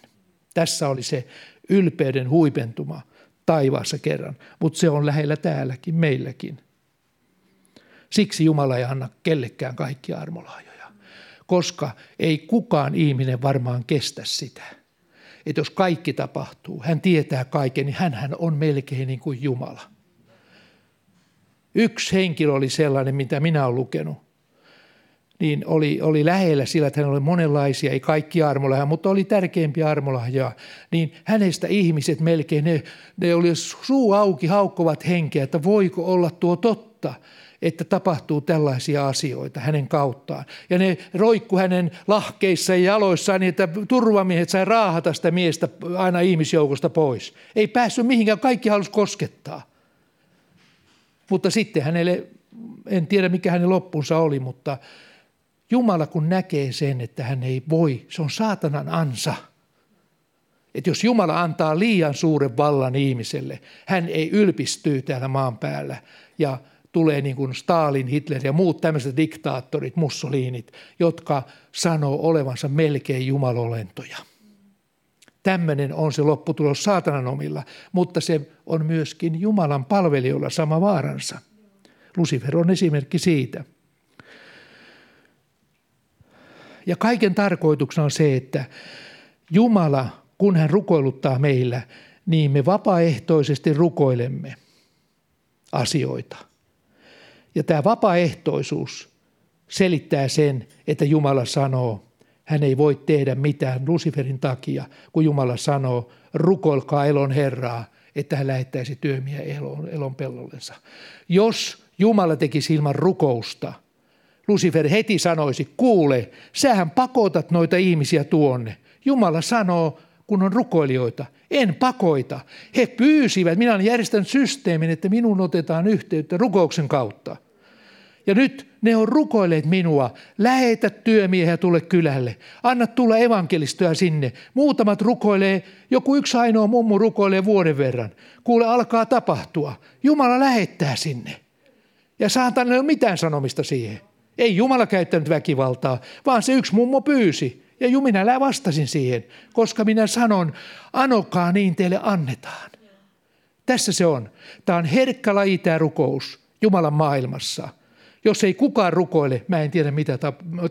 Tässä oli se ylpeyden huipentuma taivaassa kerran, mutta se on lähellä täälläkin, meilläkin. Siksi Jumala ei anna kellekään kaikkia armolahjoja, koska ei kukaan ihminen varmaan kestä sitä. Että jos kaikki tapahtuu, hän tietää kaiken, niin hän on melkein niin kuin Jumala. Yksi henkilö oli sellainen, mitä minä olen lukenut, niin oli, oli lähellä sillä, että hän oli monenlaisia, ei kaikki armolahja, mutta oli tärkeimpiä armolahjoja, niin hänestä ihmiset melkein, ne, ne oli suu auki, haukkovat henkeä, että voiko olla tuo totta, että tapahtuu tällaisia asioita hänen kauttaan. Ja ne roikku hänen lahkeissa ja jaloissaan niin, että turvamiehet sai raahata sitä miestä aina ihmisjoukosta pois. Ei päässyt mihinkään, kaikki halusi koskettaa. Mutta sitten hänelle, en tiedä mikä hänen loppunsa oli, mutta Jumala kun näkee sen, että hän ei voi, se on saatanan ansa. Että jos Jumala antaa liian suuren vallan ihmiselle, hän ei ylpistyy täällä maan päällä ja tulee niin kuin Stalin, Hitler ja muut tämmöiset diktaattorit, Mussolinit, jotka sanoo olevansa melkein jumalolentoja. Tämmöinen on se lopputulos saatanan omilla, mutta se on myöskin Jumalan palvelijoilla sama vaaransa. Lucifer on esimerkki siitä – ja kaiken tarkoituksena on se, että Jumala, kun hän rukoiluttaa meillä, niin me vapaaehtoisesti rukoilemme asioita. Ja tämä vapaaehtoisuus selittää sen, että Jumala sanoo, hän ei voi tehdä mitään Luciferin takia, kun Jumala sanoo, rukoilkaa elon Herraa, että hän lähettäisi työmiä elon, elon pellollensa. Jos Jumala tekisi ilman rukousta – Lucifer heti sanoisi, kuule, sähän pakotat noita ihmisiä tuonne. Jumala sanoo, kun on rukoilijoita, en pakoita. He pyysivät, minä olen järjestänyt systeemin, että minun otetaan yhteyttä rukouksen kautta. Ja nyt ne on rukoilleet minua, lähetä työmiehiä tulle kylälle, anna tulla evankelistoja sinne. Muutamat rukoilee, joku yksi ainoa mummu rukoilee vuoden verran. Kuule, alkaa tapahtua. Jumala lähettää sinne. Ja saatan ei ole mitään sanomista siihen. Ei Jumala käyttänyt väkivaltaa, vaan se yksi mummo pyysi. Ja minä vastasin siihen, koska minä sanon, anokaa niin teille annetaan. Tässä se on. Tämä on herkkä laji tämä rukous Jumalan maailmassa. Jos ei kukaan rukoile, mä en tiedä mitä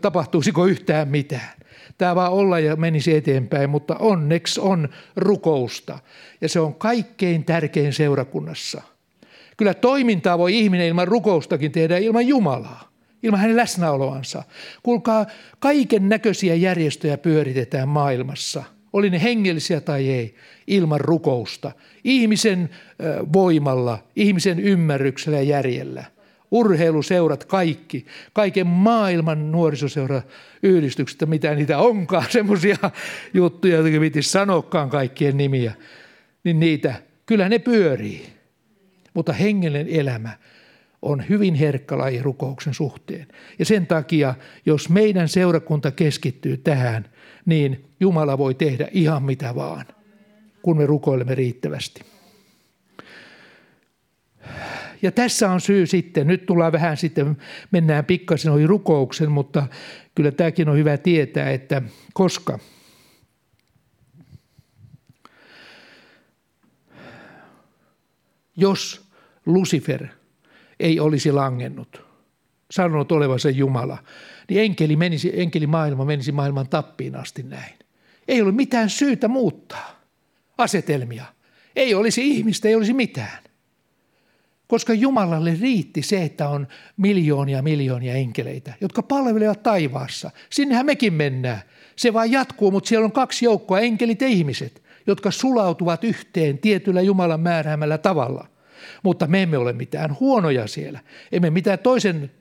tapahtuisiko yhtään mitään. Tämä vaan olla ja menisi eteenpäin, mutta onneksi on rukousta. Ja se on kaikkein tärkein seurakunnassa. Kyllä toimintaa voi ihminen ilman rukoustakin tehdä ilman Jumalaa ilman hänen läsnäoloansa. Kuulkaa, kaiken näköisiä järjestöjä pyöritetään maailmassa, oli ne hengellisiä tai ei, ilman rukousta. Ihmisen voimalla, ihmisen ymmärryksellä ja järjellä. Urheiluseurat kaikki, kaiken maailman nuorisoseurayhdistykset, mitä niitä onkaan, (laughs) semmoisia juttuja, joita piti sanokaan kaikkien nimiä, niin niitä, kyllä ne pyörii. Mutta hengellinen elämä, on hyvin herkkä laji rukouksen suhteen. Ja sen takia, jos meidän seurakunta keskittyy tähän, niin Jumala voi tehdä ihan mitä vaan, kun me rukoilemme riittävästi. Ja tässä on syy sitten, nyt tullaan vähän sitten, mennään pikkasen ohi rukouksen, mutta kyllä tämäkin on hyvä tietää, että koska jos Lucifer – ei olisi langennut, sanonut olevansa Jumala, niin enkeli, menisi, enkeli maailma menisi maailman tappiin asti näin. Ei ole mitään syytä muuttaa asetelmia. Ei olisi ihmistä, ei olisi mitään. Koska Jumalalle riitti se, että on miljoonia miljoonia enkeleitä, jotka palvelevat taivaassa. Sinnehän mekin mennään. Se vaan jatkuu, mutta siellä on kaksi joukkoa, enkelit ja ihmiset, jotka sulautuvat yhteen tietyllä Jumalan määräämällä tavalla – mutta me emme ole mitään huonoja siellä. Emme mitään toisen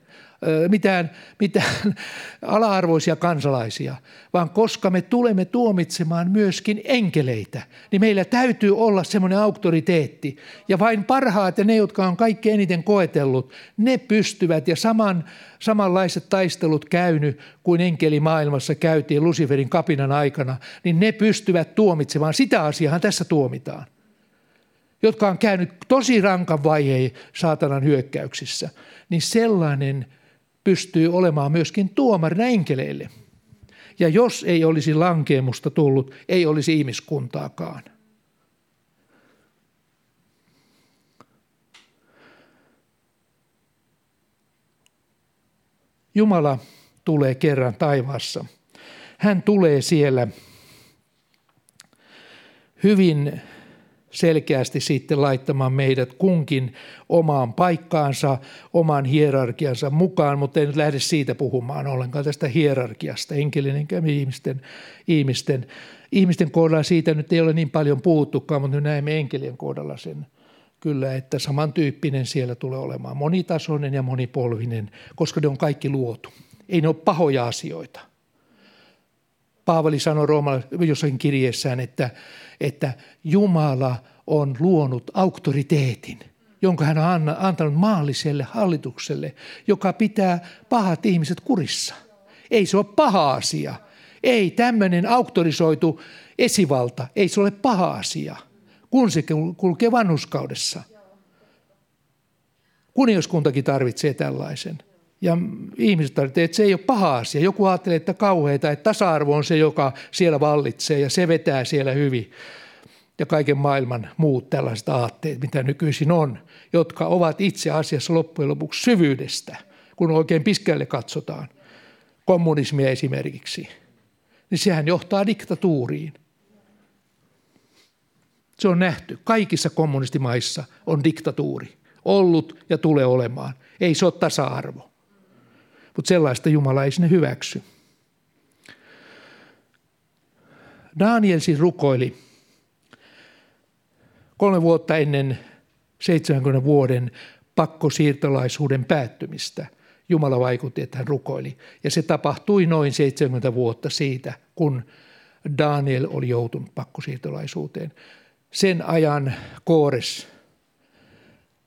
mitään, mitään (laughs) ala-arvoisia kansalaisia, vaan koska me tulemme tuomitsemaan myöskin enkeleitä, niin meillä täytyy olla semmoinen auktoriteetti. Ja vain parhaat ja ne, jotka on kaikkein eniten koetellut, ne pystyvät ja saman, samanlaiset taistelut käynyt kuin enkeli maailmassa käytiin Luciferin kapinan aikana, niin ne pystyvät tuomitsemaan. Sitä asiaa tässä tuomitaan jotka on käynyt tosi rankan vaiheen saatanan hyökkäyksissä, niin sellainen pystyy olemaan myöskin tuomarina enkeleille. Ja jos ei olisi lankeemusta tullut, ei olisi ihmiskuntaakaan. Jumala tulee kerran taivaassa. Hän tulee siellä hyvin selkeästi sitten laittamaan meidät kunkin omaan paikkaansa, oman hierarkiansa mukaan, mutta en nyt lähde siitä puhumaan ollenkaan tästä hierarkiasta, enkelinen ihmisten, ihmisten, ihmisten kohdalla siitä nyt ei ole niin paljon puhuttukaan, mutta nyt näemme enkelien kohdalla sen kyllä, että samantyyppinen siellä tulee olemaan, monitasoinen ja monipolvinen, koska ne on kaikki luotu. Ei ne ole pahoja asioita. Paavali sanoi Roomalla jossain kirjeessään, että, että Jumala on luonut auktoriteetin, jonka hän on antanut maalliselle hallitukselle, joka pitää pahat ihmiset kurissa. Ei se ole paha asia. Ei tämmöinen auktorisoitu esivalta, ei se ole paha asia, kun se kulkee vanhuskaudessa. Kuningaskuntakin tarvitsee tällaisen. Ja ihmiset tarvitsevat, että se ei ole paha asia. Joku ajattelee, että kauheita, että tasa-arvo on se, joka siellä vallitsee ja se vetää siellä hyvin. Ja kaiken maailman muut tällaiset aatteet, mitä nykyisin on, jotka ovat itse asiassa loppujen lopuksi syvyydestä, kun oikein piskälle katsotaan. Kommunismia esimerkiksi. Niin sehän johtaa diktatuuriin. Se on nähty. Kaikissa kommunistimaissa on diktatuuri. Ollut ja tulee olemaan. Ei se ole tasa-arvo. Mutta sellaista Jumala ei sinne hyväksy. Daniel siis rukoili kolme vuotta ennen 70 vuoden pakkosiirtolaisuuden päättymistä. Jumala vaikutti, että hän rukoili. Ja se tapahtui noin 70 vuotta siitä, kun Daniel oli joutunut pakkosiirtolaisuuteen. Sen ajan Koores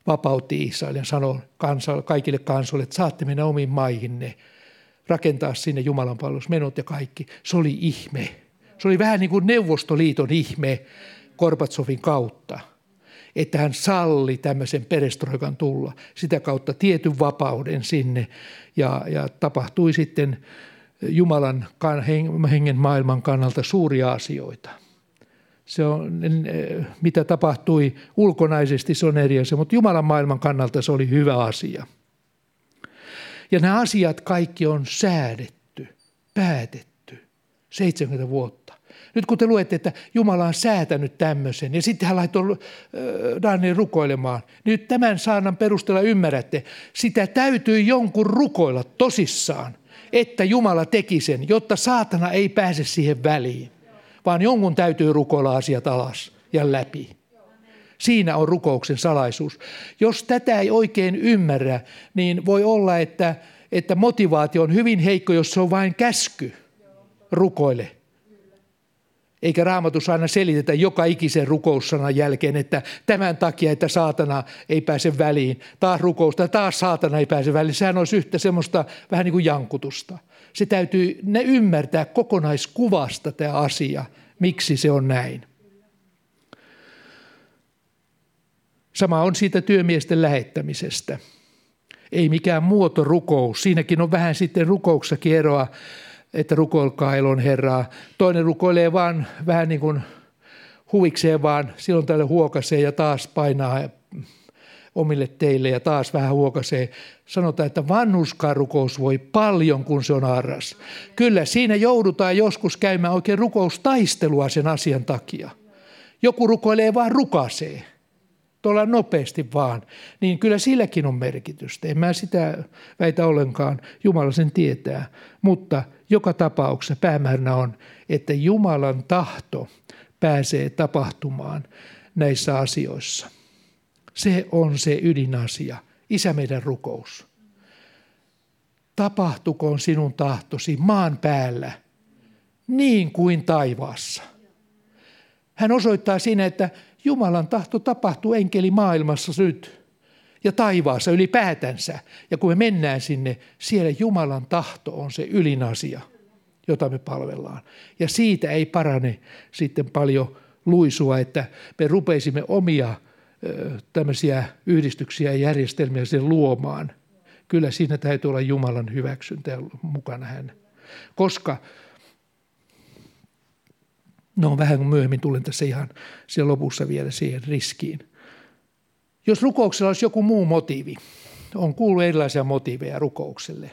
vapautti Israelin, sanoi kansa, kaikille kansoille, että saatte mennä omiin maihinne, rakentaa sinne Jumalan palvelusmenot ja kaikki. Se oli ihme. Se oli vähän niin kuin Neuvostoliiton ihme Korbatsovin kautta, että hän salli tämmöisen perestroikan tulla. Sitä kautta tietyn vapauden sinne ja, ja tapahtui sitten Jumalan hengen maailman kannalta suuria asioita – se on, mitä tapahtui ulkonaisesti, se on eri asia, mutta Jumalan maailman kannalta se oli hyvä asia. Ja nämä asiat kaikki on säädetty, päätetty 70 vuotta. Nyt kun te luette, että Jumala on säätänyt tämmöisen ja sitten hän laittoi Daniel rukoilemaan, niin nyt tämän saanan perusteella ymmärrätte, sitä täytyy jonkun rukoilla tosissaan, että Jumala teki sen, jotta saatana ei pääse siihen väliin vaan jonkun täytyy rukoilla asiat alas ja läpi. Siinä on rukouksen salaisuus. Jos tätä ei oikein ymmärrä, niin voi olla, että, että motivaatio on hyvin heikko, jos se on vain käsky. Rukoile. Eikä raamatus aina selitetä joka ikisen rukoussanan jälkeen, että tämän takia, että saatana ei pääse väliin. Taas rukousta, taas saatana ei pääse väliin. Sehän olisi yhtä semmoista vähän niin kuin jankutusta. Se täytyy ne ymmärtää kokonaiskuvasta tämä asia, miksi se on näin. Sama on siitä työmiesten lähettämisestä. Ei mikään muotorukous. Siinäkin on vähän sitten rukouksessakin eroa, että rukoilkaa elon Herraa. Toinen rukoilee vaan vähän niin kuin huvikseen vaan silloin tälle huokasee ja taas painaa omille teille ja taas vähän huokasee. Sanotaan, että vanhuskarukous voi paljon, kun se on arras. Kyllä siinä joudutaan joskus käymään oikein rukoustaistelua sen asian takia. Joku rukoilee vaan rukasee. Tuolla nopeasti vaan. Niin kyllä silläkin on merkitystä. En mä sitä väitä ollenkaan. Jumala sen tietää. Mutta joka tapauksessa päämääränä on, että Jumalan tahto pääsee tapahtumaan näissä asioissa. Se on se ydinasia. Isä meidän rukous. tapahtukoon sinun tahtosi maan päällä niin kuin taivaassa. Hän osoittaa siinä, että Jumalan tahto tapahtuu enkeli maailmassa nyt ja taivaassa ylipäätänsä. Ja kun me mennään sinne, siellä Jumalan tahto on se ylin asia, jota me palvellaan. Ja siitä ei parane sitten paljon luisua, että me rupeisimme omia tämmöisiä yhdistyksiä ja järjestelmiä sen luomaan. Kyllä siinä täytyy olla Jumalan hyväksyntä mukana hän. Koska No vähän myöhemmin tulen tässä ihan siellä lopussa vielä siihen riskiin. Jos rukouksella olisi joku muu motiivi, on kuullut erilaisia motiiveja rukoukselle,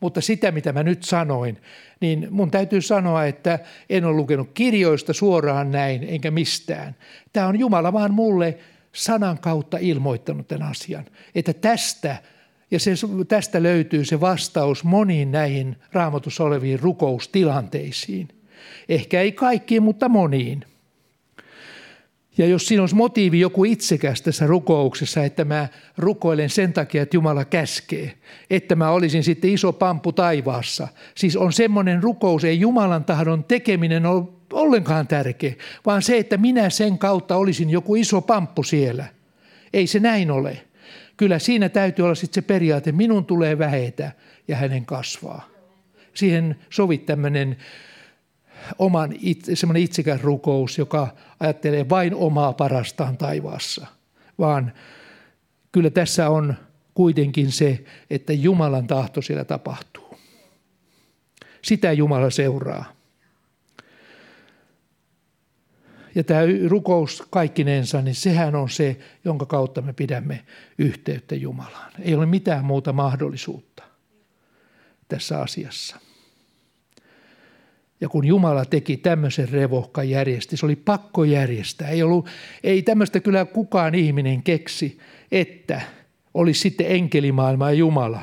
mutta sitä mitä mä nyt sanoin, niin mun täytyy sanoa, että en ole lukenut kirjoista suoraan näin enkä mistään. Tämä on Jumala vaan mulle sanan kautta ilmoittanut tämän asian, että tästä ja se, tästä löytyy se vastaus moniin näihin raamatussa oleviin rukoustilanteisiin. Ehkä ei kaikkiin, mutta moniin. Ja jos siinä olisi motiivi joku itsekäs tässä rukouksessa, että mä rukoilen sen takia, että Jumala käskee, että mä olisin sitten iso pampu taivaassa. Siis on semmoinen rukous, ei Jumalan tahdon tekeminen ole ollenkaan tärkeä, vaan se, että minä sen kautta olisin joku iso pamppu siellä. Ei se näin ole. Kyllä siinä täytyy olla sitten se periaate, minun tulee vähetä ja hänen kasvaa. Siihen sovit tämmöinen oman semmoinen itsekäs rukous, joka ajattelee vain omaa parastaan taivaassa, vaan kyllä tässä on kuitenkin se, että Jumalan tahto siellä tapahtuu. Sitä Jumala seuraa. Ja tämä rukous kaikkinensa, niin sehän on se, jonka kautta me pidämme yhteyttä Jumalaan. Ei ole mitään muuta mahdollisuutta tässä asiassa. Ja kun Jumala teki tämmöisen revohkan järjesti, se oli pakko järjestää. Ei, ollut, ei tämmöistä kyllä kukaan ihminen keksi, että olisi sitten enkelimaailma ja Jumala,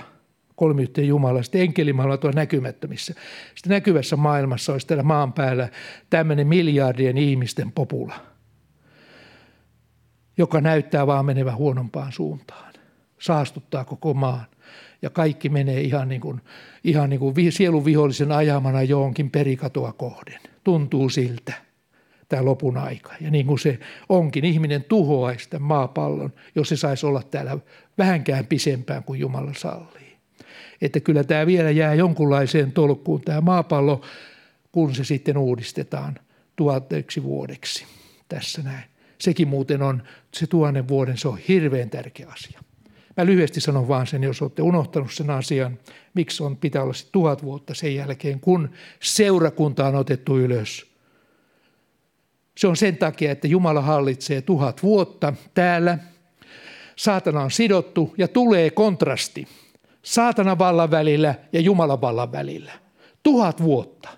kolmiyhteen Jumala, sitten enkelimaailma tuolla näkymättömissä. Sitten näkyvässä maailmassa olisi täällä maan päällä tämmöinen miljardien ihmisten popula, joka näyttää vaan menevän huonompaan suuntaan. Saastuttaa koko maan ja kaikki menee ihan niin kuin, ihan niin kuin sielun vihollisen ajamana johonkin perikatoa kohden. Tuntuu siltä tämä lopun aika. Ja niin kuin se onkin, ihminen tuhoaisi tämän maapallon, jos se saisi olla täällä vähänkään pisempään kuin Jumala sallii. Että kyllä tämä vielä jää jonkunlaiseen tolkkuun tämä maapallo, kun se sitten uudistetaan tuhateksi vuodeksi. Tässä näin. Sekin muuten on, se tuhannen vuoden, se on hirveän tärkeä asia. Mä lyhyesti sanon vaan sen, jos olette unohtanut sen asian, miksi on pitää olla se tuhat vuotta sen jälkeen, kun seurakunta on otettu ylös. Se on sen takia, että Jumala hallitsee tuhat vuotta täällä. Saatana on sidottu ja tulee kontrasti saatanan vallan välillä ja Jumalan vallan välillä. Tuhat vuotta.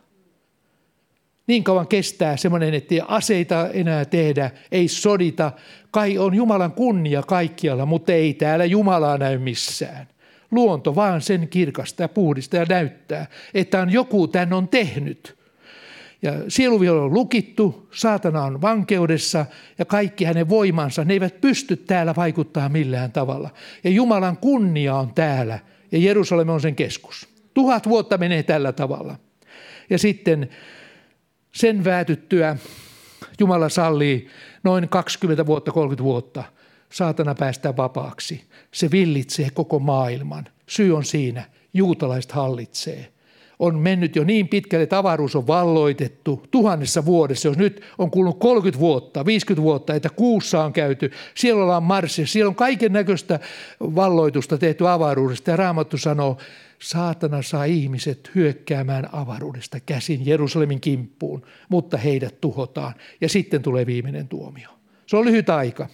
Niin kauan kestää semmoinen, että ei aseita enää tehdä, ei sodita. Kai on Jumalan kunnia kaikkialla, mutta ei täällä Jumalaa näy missään. Luonto vaan sen kirkasta ja puhdista ja näyttää, että on joku tän on tehnyt. Ja sieluviolla on lukittu, saatana on vankeudessa ja kaikki hänen voimansa, ne eivät pysty täällä vaikuttaa millään tavalla. Ja Jumalan kunnia on täällä ja Jerusalem on sen keskus. Tuhat vuotta menee tällä tavalla. Ja sitten sen väätyttyä Jumala sallii noin 20 vuotta, 30 vuotta saatana päästää vapaaksi. Se villitsee koko maailman. Syy on siinä, juutalaiset hallitsee. On mennyt jo niin pitkälle, että avaruus on valloitettu tuhannessa vuodessa. Jos nyt on kulunut 30 vuotta, 50 vuotta, että kuussa on käyty, siellä ollaan marssissa, siellä on kaiken näköistä valloitusta tehty avaruudesta. Ja Raamattu sanoo, saatana saa ihmiset hyökkäämään avaruudesta käsin Jerusalemin kimppuun, mutta heidät tuhotaan ja sitten tulee viimeinen tuomio. Se on lyhyt aika.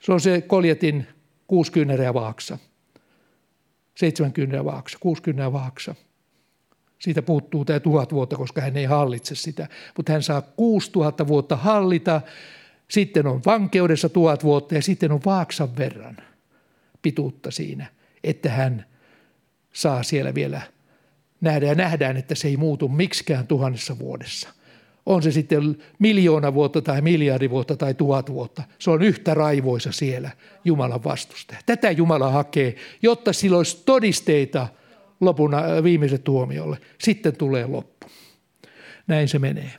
Se on se koljetin kuusi kyynärää vaaksa. Seitsemän kyynärää vaaksa, kuusi kyynärää vaaksa. Siitä puuttuu tämä tuhat vuotta, koska hän ei hallitse sitä. Mutta hän saa kuusi tuhatta vuotta hallita, sitten on vankeudessa tuhat vuotta ja sitten on vaaksan verran pituutta siinä – että hän saa siellä vielä nähdä. Ja nähdään, että se ei muutu miksikään tuhannessa vuodessa. On se sitten miljoona vuotta tai miljardi vuotta tai tuhat vuotta. Se on yhtä raivoisa siellä Jumalan vastustaja. Tätä Jumala hakee, jotta sillä olisi todisteita lopun äh, viimeisen tuomiolle. Sitten tulee loppu. Näin se menee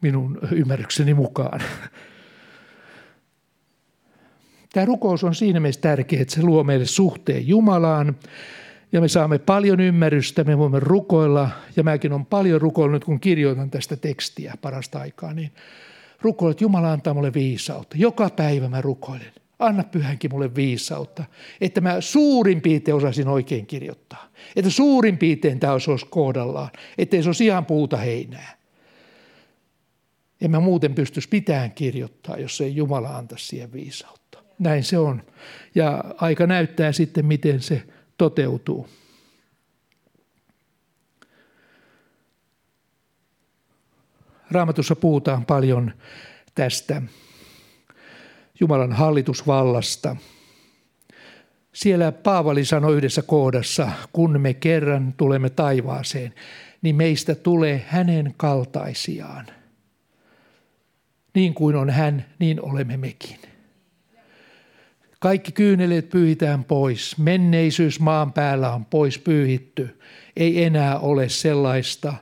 minun ymmärrykseni mukaan. Tämä rukous on siinä mielessä tärkeä, että se luo meille suhteen Jumalaan ja me saamme paljon ymmärrystä, me voimme rukoilla ja mäkin on paljon rukoillut kun kirjoitan tästä tekstiä parasta aikaa, niin rukoilen, että Jumala antaa mulle viisautta. Joka päivä mä rukoilen. Anna pyhänkin mulle viisautta, että mä suurin piirtein osaisin oikein kirjoittaa. Että suurin piirtein tämä olisi kohdallaan, ettei se olisi ihan puuta heinää. En mä muuten pystyisi pitään kirjoittaa, jos ei Jumala antaisi siihen viisautta. Näin se on. Ja aika näyttää sitten, miten se toteutuu. Raamatussa puhutaan paljon tästä Jumalan hallitusvallasta. Siellä Paavali sanoi yhdessä kohdassa, kun me kerran tulemme taivaaseen, niin meistä tulee hänen kaltaisiaan – niin kuin on hän, niin olemme mekin. Kaikki kyyneleet pyyhitään pois. Menneisyys maan päällä on pois pyyhitty. Ei enää ole sellaista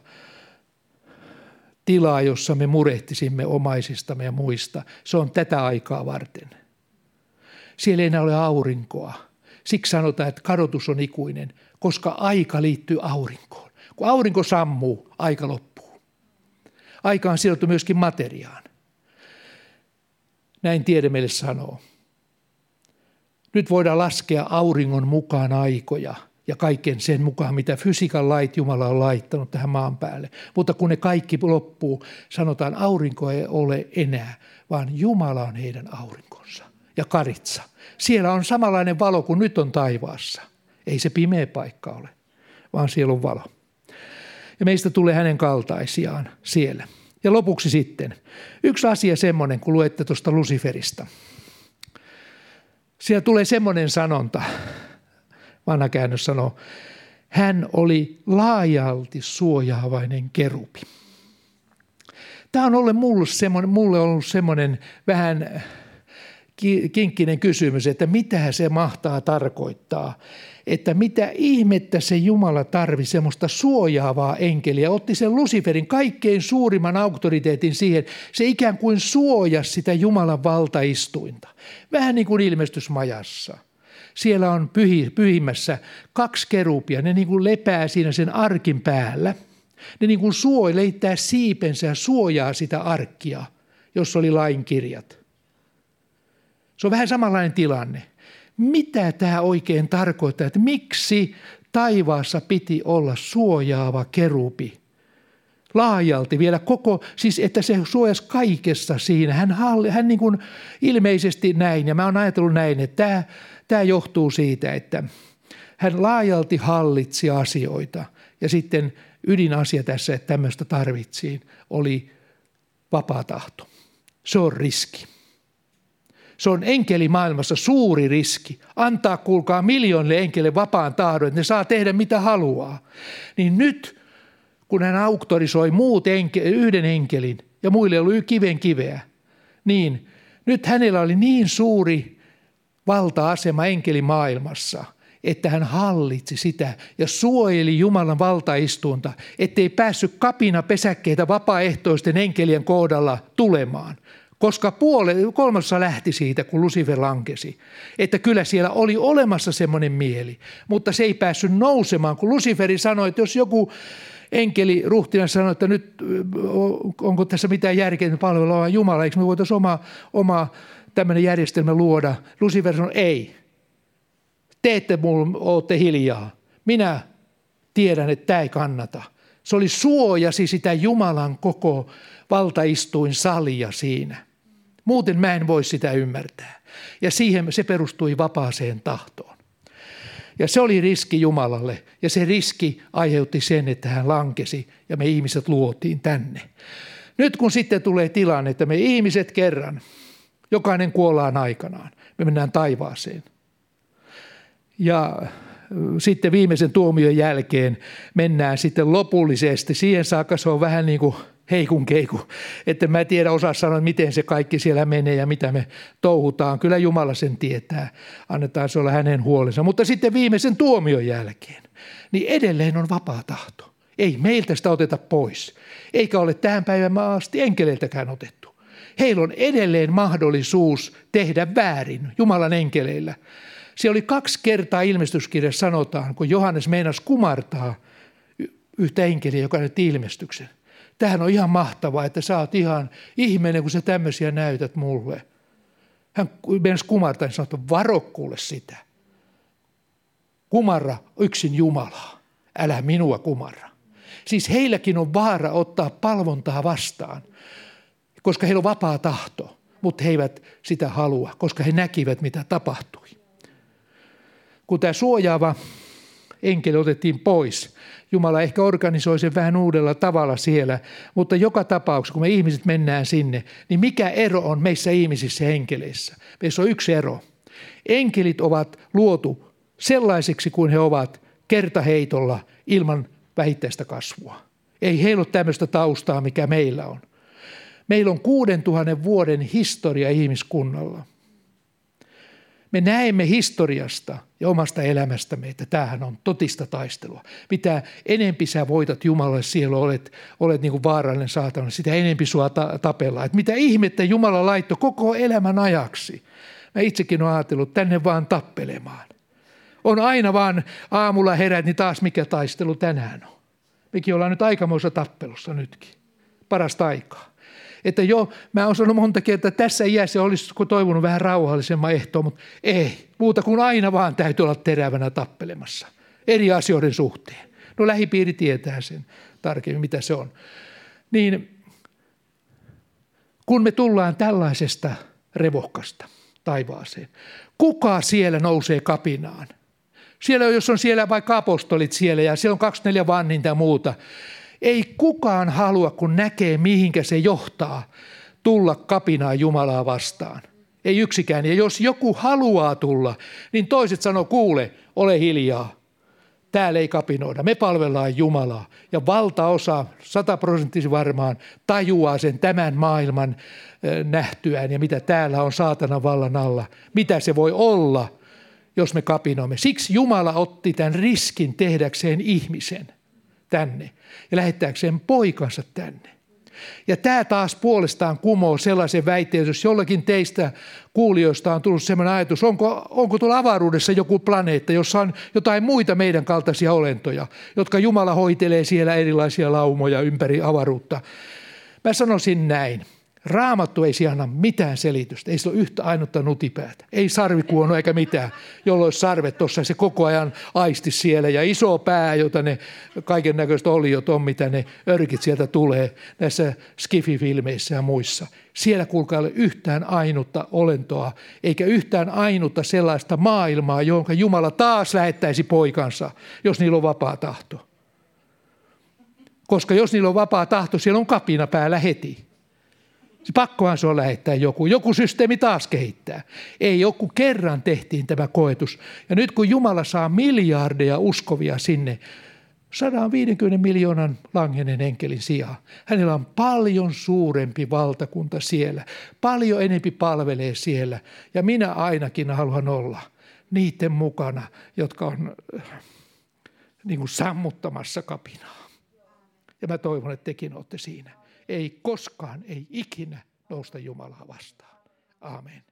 tilaa, jossa me murehtisimme omaisistamme ja muista. Se on tätä aikaa varten. Siellä ei enää ole aurinkoa. Siksi sanotaan, että kadotus on ikuinen, koska aika liittyy aurinkoon. Kun aurinko sammuu, aika loppuu. Aika on sidottu myöskin materiaan. Näin tiede meille sanoo. Nyt voidaan laskea auringon mukaan aikoja ja kaiken sen mukaan, mitä fysiikan lait Jumala on laittanut tähän maan päälle. Mutta kun ne kaikki loppuu, sanotaan aurinko ei ole enää, vaan Jumala on heidän aurinkonsa ja karitsa. Siellä on samanlainen valo kuin nyt on taivaassa. Ei se pimeä paikka ole, vaan siellä on valo. Ja meistä tulee hänen kaltaisiaan siellä. Ja lopuksi sitten, yksi asia semmoinen, kun luette tuosta Luciferista. Siellä tulee semmoinen sanonta, vanha käännös sanoo, hän oli laajalti suojaavainen kerupi. Tämä on ollut mulle, semmoinen, mulle ollut semmoinen vähän kinkkinen kysymys, että mitä se mahtaa tarkoittaa että mitä ihmettä se Jumala tarvi semmoista suojaavaa enkeliä. Otti sen Luciferin kaikkein suurimman auktoriteetin siihen. Se ikään kuin suojasi sitä Jumalan valtaistuinta. Vähän niin kuin ilmestysmajassa. Siellä on pyhi, pyhimmässä kaksi kerupia. Ne niin kuin lepää siinä sen arkin päällä. Ne niin kuin suoj, leittää siipensä ja suojaa sitä arkkia, jos oli lainkirjat. Se on vähän samanlainen tilanne mitä tämä oikein tarkoittaa, että miksi taivaassa piti olla suojaava kerupi. Laajalti vielä koko, siis että se suojasi kaikessa siinä. Hän, hän niin kuin ilmeisesti näin, ja mä oon ajatellut näin, että tämä, tämä johtuu siitä, että hän laajalti hallitsi asioita. Ja sitten ydinasia tässä, että tämmöistä tarvitsiin, oli vapaa tahto. Se on riski. Se on enkelimaailmassa suuri riski. Antaa, kuulkaa, miljoonille enkele vapaan tahdon, että ne saa tehdä mitä haluaa. Niin nyt, kun hän auktorisoi muut enke, yhden enkelin ja muille oli kiven kiveä, niin nyt hänellä oli niin suuri valta-asema enkelimaailmassa, että hän hallitsi sitä ja suojeli Jumalan valtaistunta, ettei päässyt kapina pesäkkeitä vapaaehtoisten enkelien kohdalla tulemaan – koska puole, kolmassa lähti siitä, kun Lucifer lankesi, että kyllä siellä oli olemassa semmoinen mieli, mutta se ei päässyt nousemaan, kun Luciferi sanoi, että jos joku enkeli ruhtina sanoi, että nyt onko tässä mitään järkeä palvelua Jumala, eikö me voitaisiin oma, oma tämmöinen järjestelmä luoda. Lucifer sanoi, ei. Te ette mulle, olette hiljaa. Minä tiedän, että tämä ei kannata. Se oli suojasi sitä Jumalan koko valtaistuin salia siinä. Muuten mä en voi sitä ymmärtää. Ja siihen se perustui vapaaseen tahtoon. Ja se oli riski Jumalalle ja se riski aiheutti sen, että hän lankesi ja me ihmiset luotiin tänne. Nyt kun sitten tulee tilanne, että me ihmiset kerran, jokainen kuollaan aikanaan, me mennään taivaaseen. Ja sitten viimeisen tuomion jälkeen mennään sitten lopullisesti. Siihen saakka se on vähän niin kuin heikun keiku. Että mä tiedä osaa sanoa, miten se kaikki siellä menee ja mitä me touhutaan. Kyllä Jumala sen tietää. Annetaan se olla hänen huolensa. Mutta sitten viimeisen tuomion jälkeen, niin edelleen on vapaa tahto. Ei meiltä sitä oteta pois. Eikä ole tähän päivän asti enkeleiltäkään otettu. Heillä on edelleen mahdollisuus tehdä väärin Jumalan enkeleillä. Se oli kaksi kertaa ilmestyskirjassa sanotaan, kun Johannes meinas kumartaa yhtä enkeliä, joka näytti ilmestyksen. Tähän on ihan mahtavaa, että sä oot ihan ihminen, kun sä tämmöisiä näytät mulle. Hän meinasi kumartaa ja sanoi, että varo kuule sitä. Kumarra yksin Jumalaa, älä minua kumarra. Siis heilläkin on vaara ottaa palvontaa vastaan, koska heillä on vapaa tahto, mutta he eivät sitä halua, koska he näkivät, mitä tapahtui. Kun tämä suojaava enkeli otettiin pois, Jumala ehkä organisoi sen vähän uudella tavalla siellä, mutta joka tapauksessa, kun me ihmiset mennään sinne, niin mikä ero on meissä ihmisissä enkeleissä? Meissä on yksi ero. Enkelit ovat luotu sellaisiksi kuin he ovat kertaheitolla ilman vähittäistä kasvua. Ei heillä ole tämmöistä taustaa, mikä meillä on. Meillä on 6000 vuoden historia ihmiskunnalla. Me näemme historiasta ja omasta elämästämme, että tämähän on totista taistelua. Mitä enempi sä voitat Jumalalle siellä, olet, olet niin kuin vaarallinen saatana, sitä enempi sua ta- tapellaan. Että mitä ihmettä Jumala laittoi koko elämän ajaksi. Mä itsekin olen ajatellut tänne vaan tappelemaan. On aina vaan aamulla herät, niin taas mikä taistelu tänään on. Mekin ollaan nyt aikamoissa tappelussa nytkin. Parasta aikaa. Että jo, mä oon sanonut monta kertaa, että tässä iässä olisi toivonut vähän rauhallisemman ehtoa, mutta ei. Muuta kuin aina vaan täytyy olla terävänä tappelemassa. Eri asioiden suhteen. No lähipiiri tietää sen tarkemmin, mitä se on. Niin kun me tullaan tällaisesta revohkasta taivaaseen, kuka siellä nousee kapinaan? Siellä, jos on siellä vaikka apostolit siellä ja siellä on 24 vanninta ja muuta, ei kukaan halua, kun näkee mihinkä se johtaa, tulla kapinaa Jumalaa vastaan. Ei yksikään. Ja jos joku haluaa tulla, niin toiset sanoo, kuule, ole hiljaa. Täällä ei kapinoida. Me palvellaan Jumalaa. Ja valtaosa, sataprosenttisesti varmaan, tajuaa sen tämän maailman nähtyään ja mitä täällä on saatana vallan alla. Mitä se voi olla, jos me kapinoimme. Siksi Jumala otti tämän riskin tehdäkseen ihmisen – tänne ja lähettääkseen poikansa tänne. Ja tämä taas puolestaan kumoo sellaisen väitteen, jos jollakin teistä kuulijoista on tullut sellainen ajatus, onko, onko tuolla avaruudessa joku planeetta, jossa on jotain muita meidän kaltaisia olentoja, jotka Jumala hoitelee siellä erilaisia laumoja ympäri avaruutta. Mä sanoisin näin. Raamattu ei anna mitään selitystä. Ei se ole yhtä ainutta nutipäätä. Ei sarvikuono eikä mitään, jolloin sarvet tuossa se koko ajan aisti siellä. Ja iso pää, jota ne kaiken näköistä oliot on, mitä ne örkit sieltä tulee näissä skififilmeissä ja muissa. Siellä kuulkaa ole yhtään ainutta olentoa, eikä yhtään ainutta sellaista maailmaa, jonka Jumala taas lähettäisi poikansa, jos niillä on vapaa tahto. Koska jos niillä on vapaa tahto, siellä on kapina päällä heti. Pakkohan se on lähettää joku. Joku systeemi taas kehittää. Ei joku kerran tehtiin tämä koetus. Ja nyt kun Jumala saa miljardeja uskovia sinne, 150 miljoonan langenen enkelin sijaan. Hänellä on paljon suurempi valtakunta siellä. Paljon enempi palvelee siellä. Ja minä ainakin haluan olla niiden mukana, jotka on äh, niin kuin sammuttamassa kapinaa. Ja mä toivon, että tekin olette siinä ei koskaan, ei ikinä nousta Jumalaa vastaan. Amen.